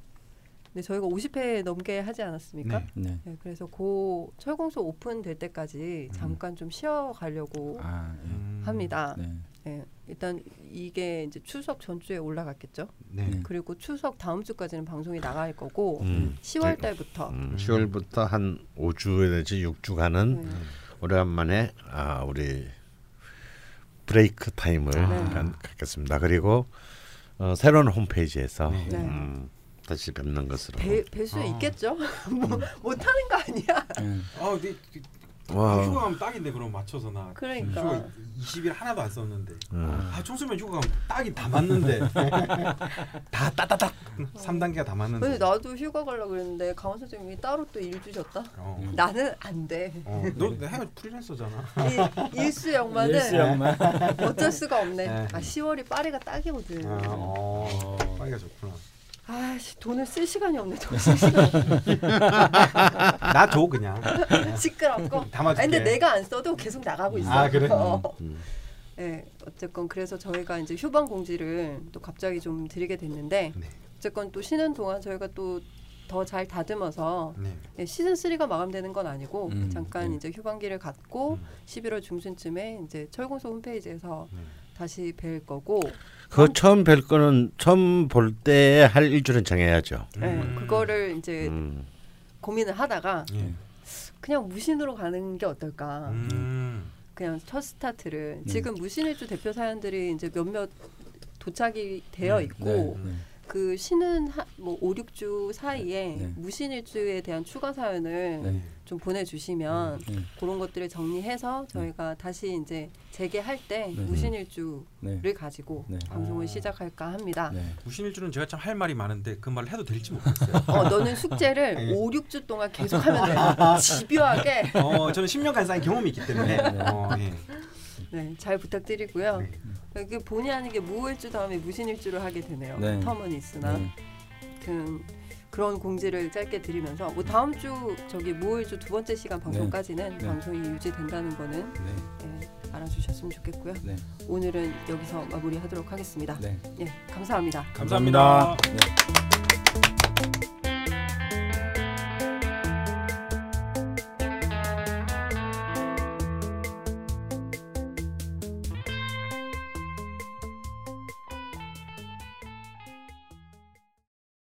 네, 저희가 50회 넘게 하지 않았습니까? 네. 네. 네, 그래서 고 철공소 오픈 될 때까지 잠깐 좀 쉬어 가려고 아, 예. 음. 합니다. 네. 예, 일단 이게 이제 추석 전주에 올라갔겠죠. 네. 네. 그리고 추석 다음 주까지는 방송이 나갈 거고 음. 10월 달부터 음, 10월부터 한 5주 내지 6주간은 네. 오래간만에 아, 우리 break time을 네. 가- 갖겠습니다. 그리고 어, 새로운 홈페이지에서 네. 음, 다시 뵙는 것으로. 뵐수 아. 있겠죠. 뭐 못하는 거 아니야. 네. 아, 근데 그- 와. 휴가 가면 딱인데 그럼 맞춰서 나. 그러니까. 휴가 20일 하나도 안 썼는데. 음. 아, 청소년 휴가 가면 딱이 다 맞는데. 다 따따닥 3단계가 다 맞는데. 근데 나도 휴가 가려고 그랬는데 강원 선생님이 따로 또 일 주셨다. 어. 나는 안 돼. 어, 너 내가 프리랜서잖아. 일, 일수 영만은 일수 영만. 어쩔 수가 없네. 네. 아 10월이 파리가 딱이거든. 아, 어. 빨리가 좋구나. 아씨 돈을 쓸 시간이 없네. 돈 쓸 시간 없네. 나줘 그냥. 시끄럽고. 담아줄게. 근데 내가 안 써도 계속 나가고 있어. 아, 그래? 어. 음. 네, 어쨌건 그래서 저희가 이제 휴방 공지를 또 갑자기 좀 드리게 됐는데 네. 어쨌건 또 쉬는 동안 저희가 또 더 잘 다듬어서 네. 예, 시즌 3가 마감되는 건 아니고 음, 잠깐 네. 이제 휴방기를 갖고 음. 11월 중순쯤에 이제 철공소 홈페이지에서 네. 다시 뵐 거고 그 처음 뵐 거는 처음 볼 때 할 일주일은 정해야죠. 예, 음. 그거를 이제 음. 고민을 하다가 예. 그냥 무신으로 가는 게 어떨까 음. 그냥 첫 스타트를 네. 지금 무신일주 대표 사연들이 이제 몇몇 도착이 되어 네, 있고 네. 그 쉬는 하, 뭐 5, 6주 사이에 네. 무신일주에 대한 추가 사연을 네. 좀 보내주시면 네. 그런 것들을 정리해서 저희가 다시 이제 재개할 때 네. 무신일주를 네. 가지고 네. 방송을 어. 시작할까 합니다. 네. 무신일주는 제가 참 할 말이 많은데 그 말을 해도 될지 모르겠어요. 어, 너는 숙제를 네. 5, 6주 동안 계속 하면 돼. 집요하게 어, 저는 10년간 쌓인 경험이 있기 때문에. 어, 예. 네, 잘 부탁드리고요. 네. 이게 본의 아니게 무일주 다음에 무신일주를 하게 되네요. 네. 텀은 있으나 네. 그 그런 공지를 짧게 드리면서 뭐 다음 주 저기 무일주 두 번째 시간 방송까지는 네. 방송이 유지된다는 거는 네. 예, 알아주셨으면 좋겠고요. 네. 오늘은 여기서 마무리하도록 하겠습니다. 네. 예, 감사합니다. 감사합니다. 네.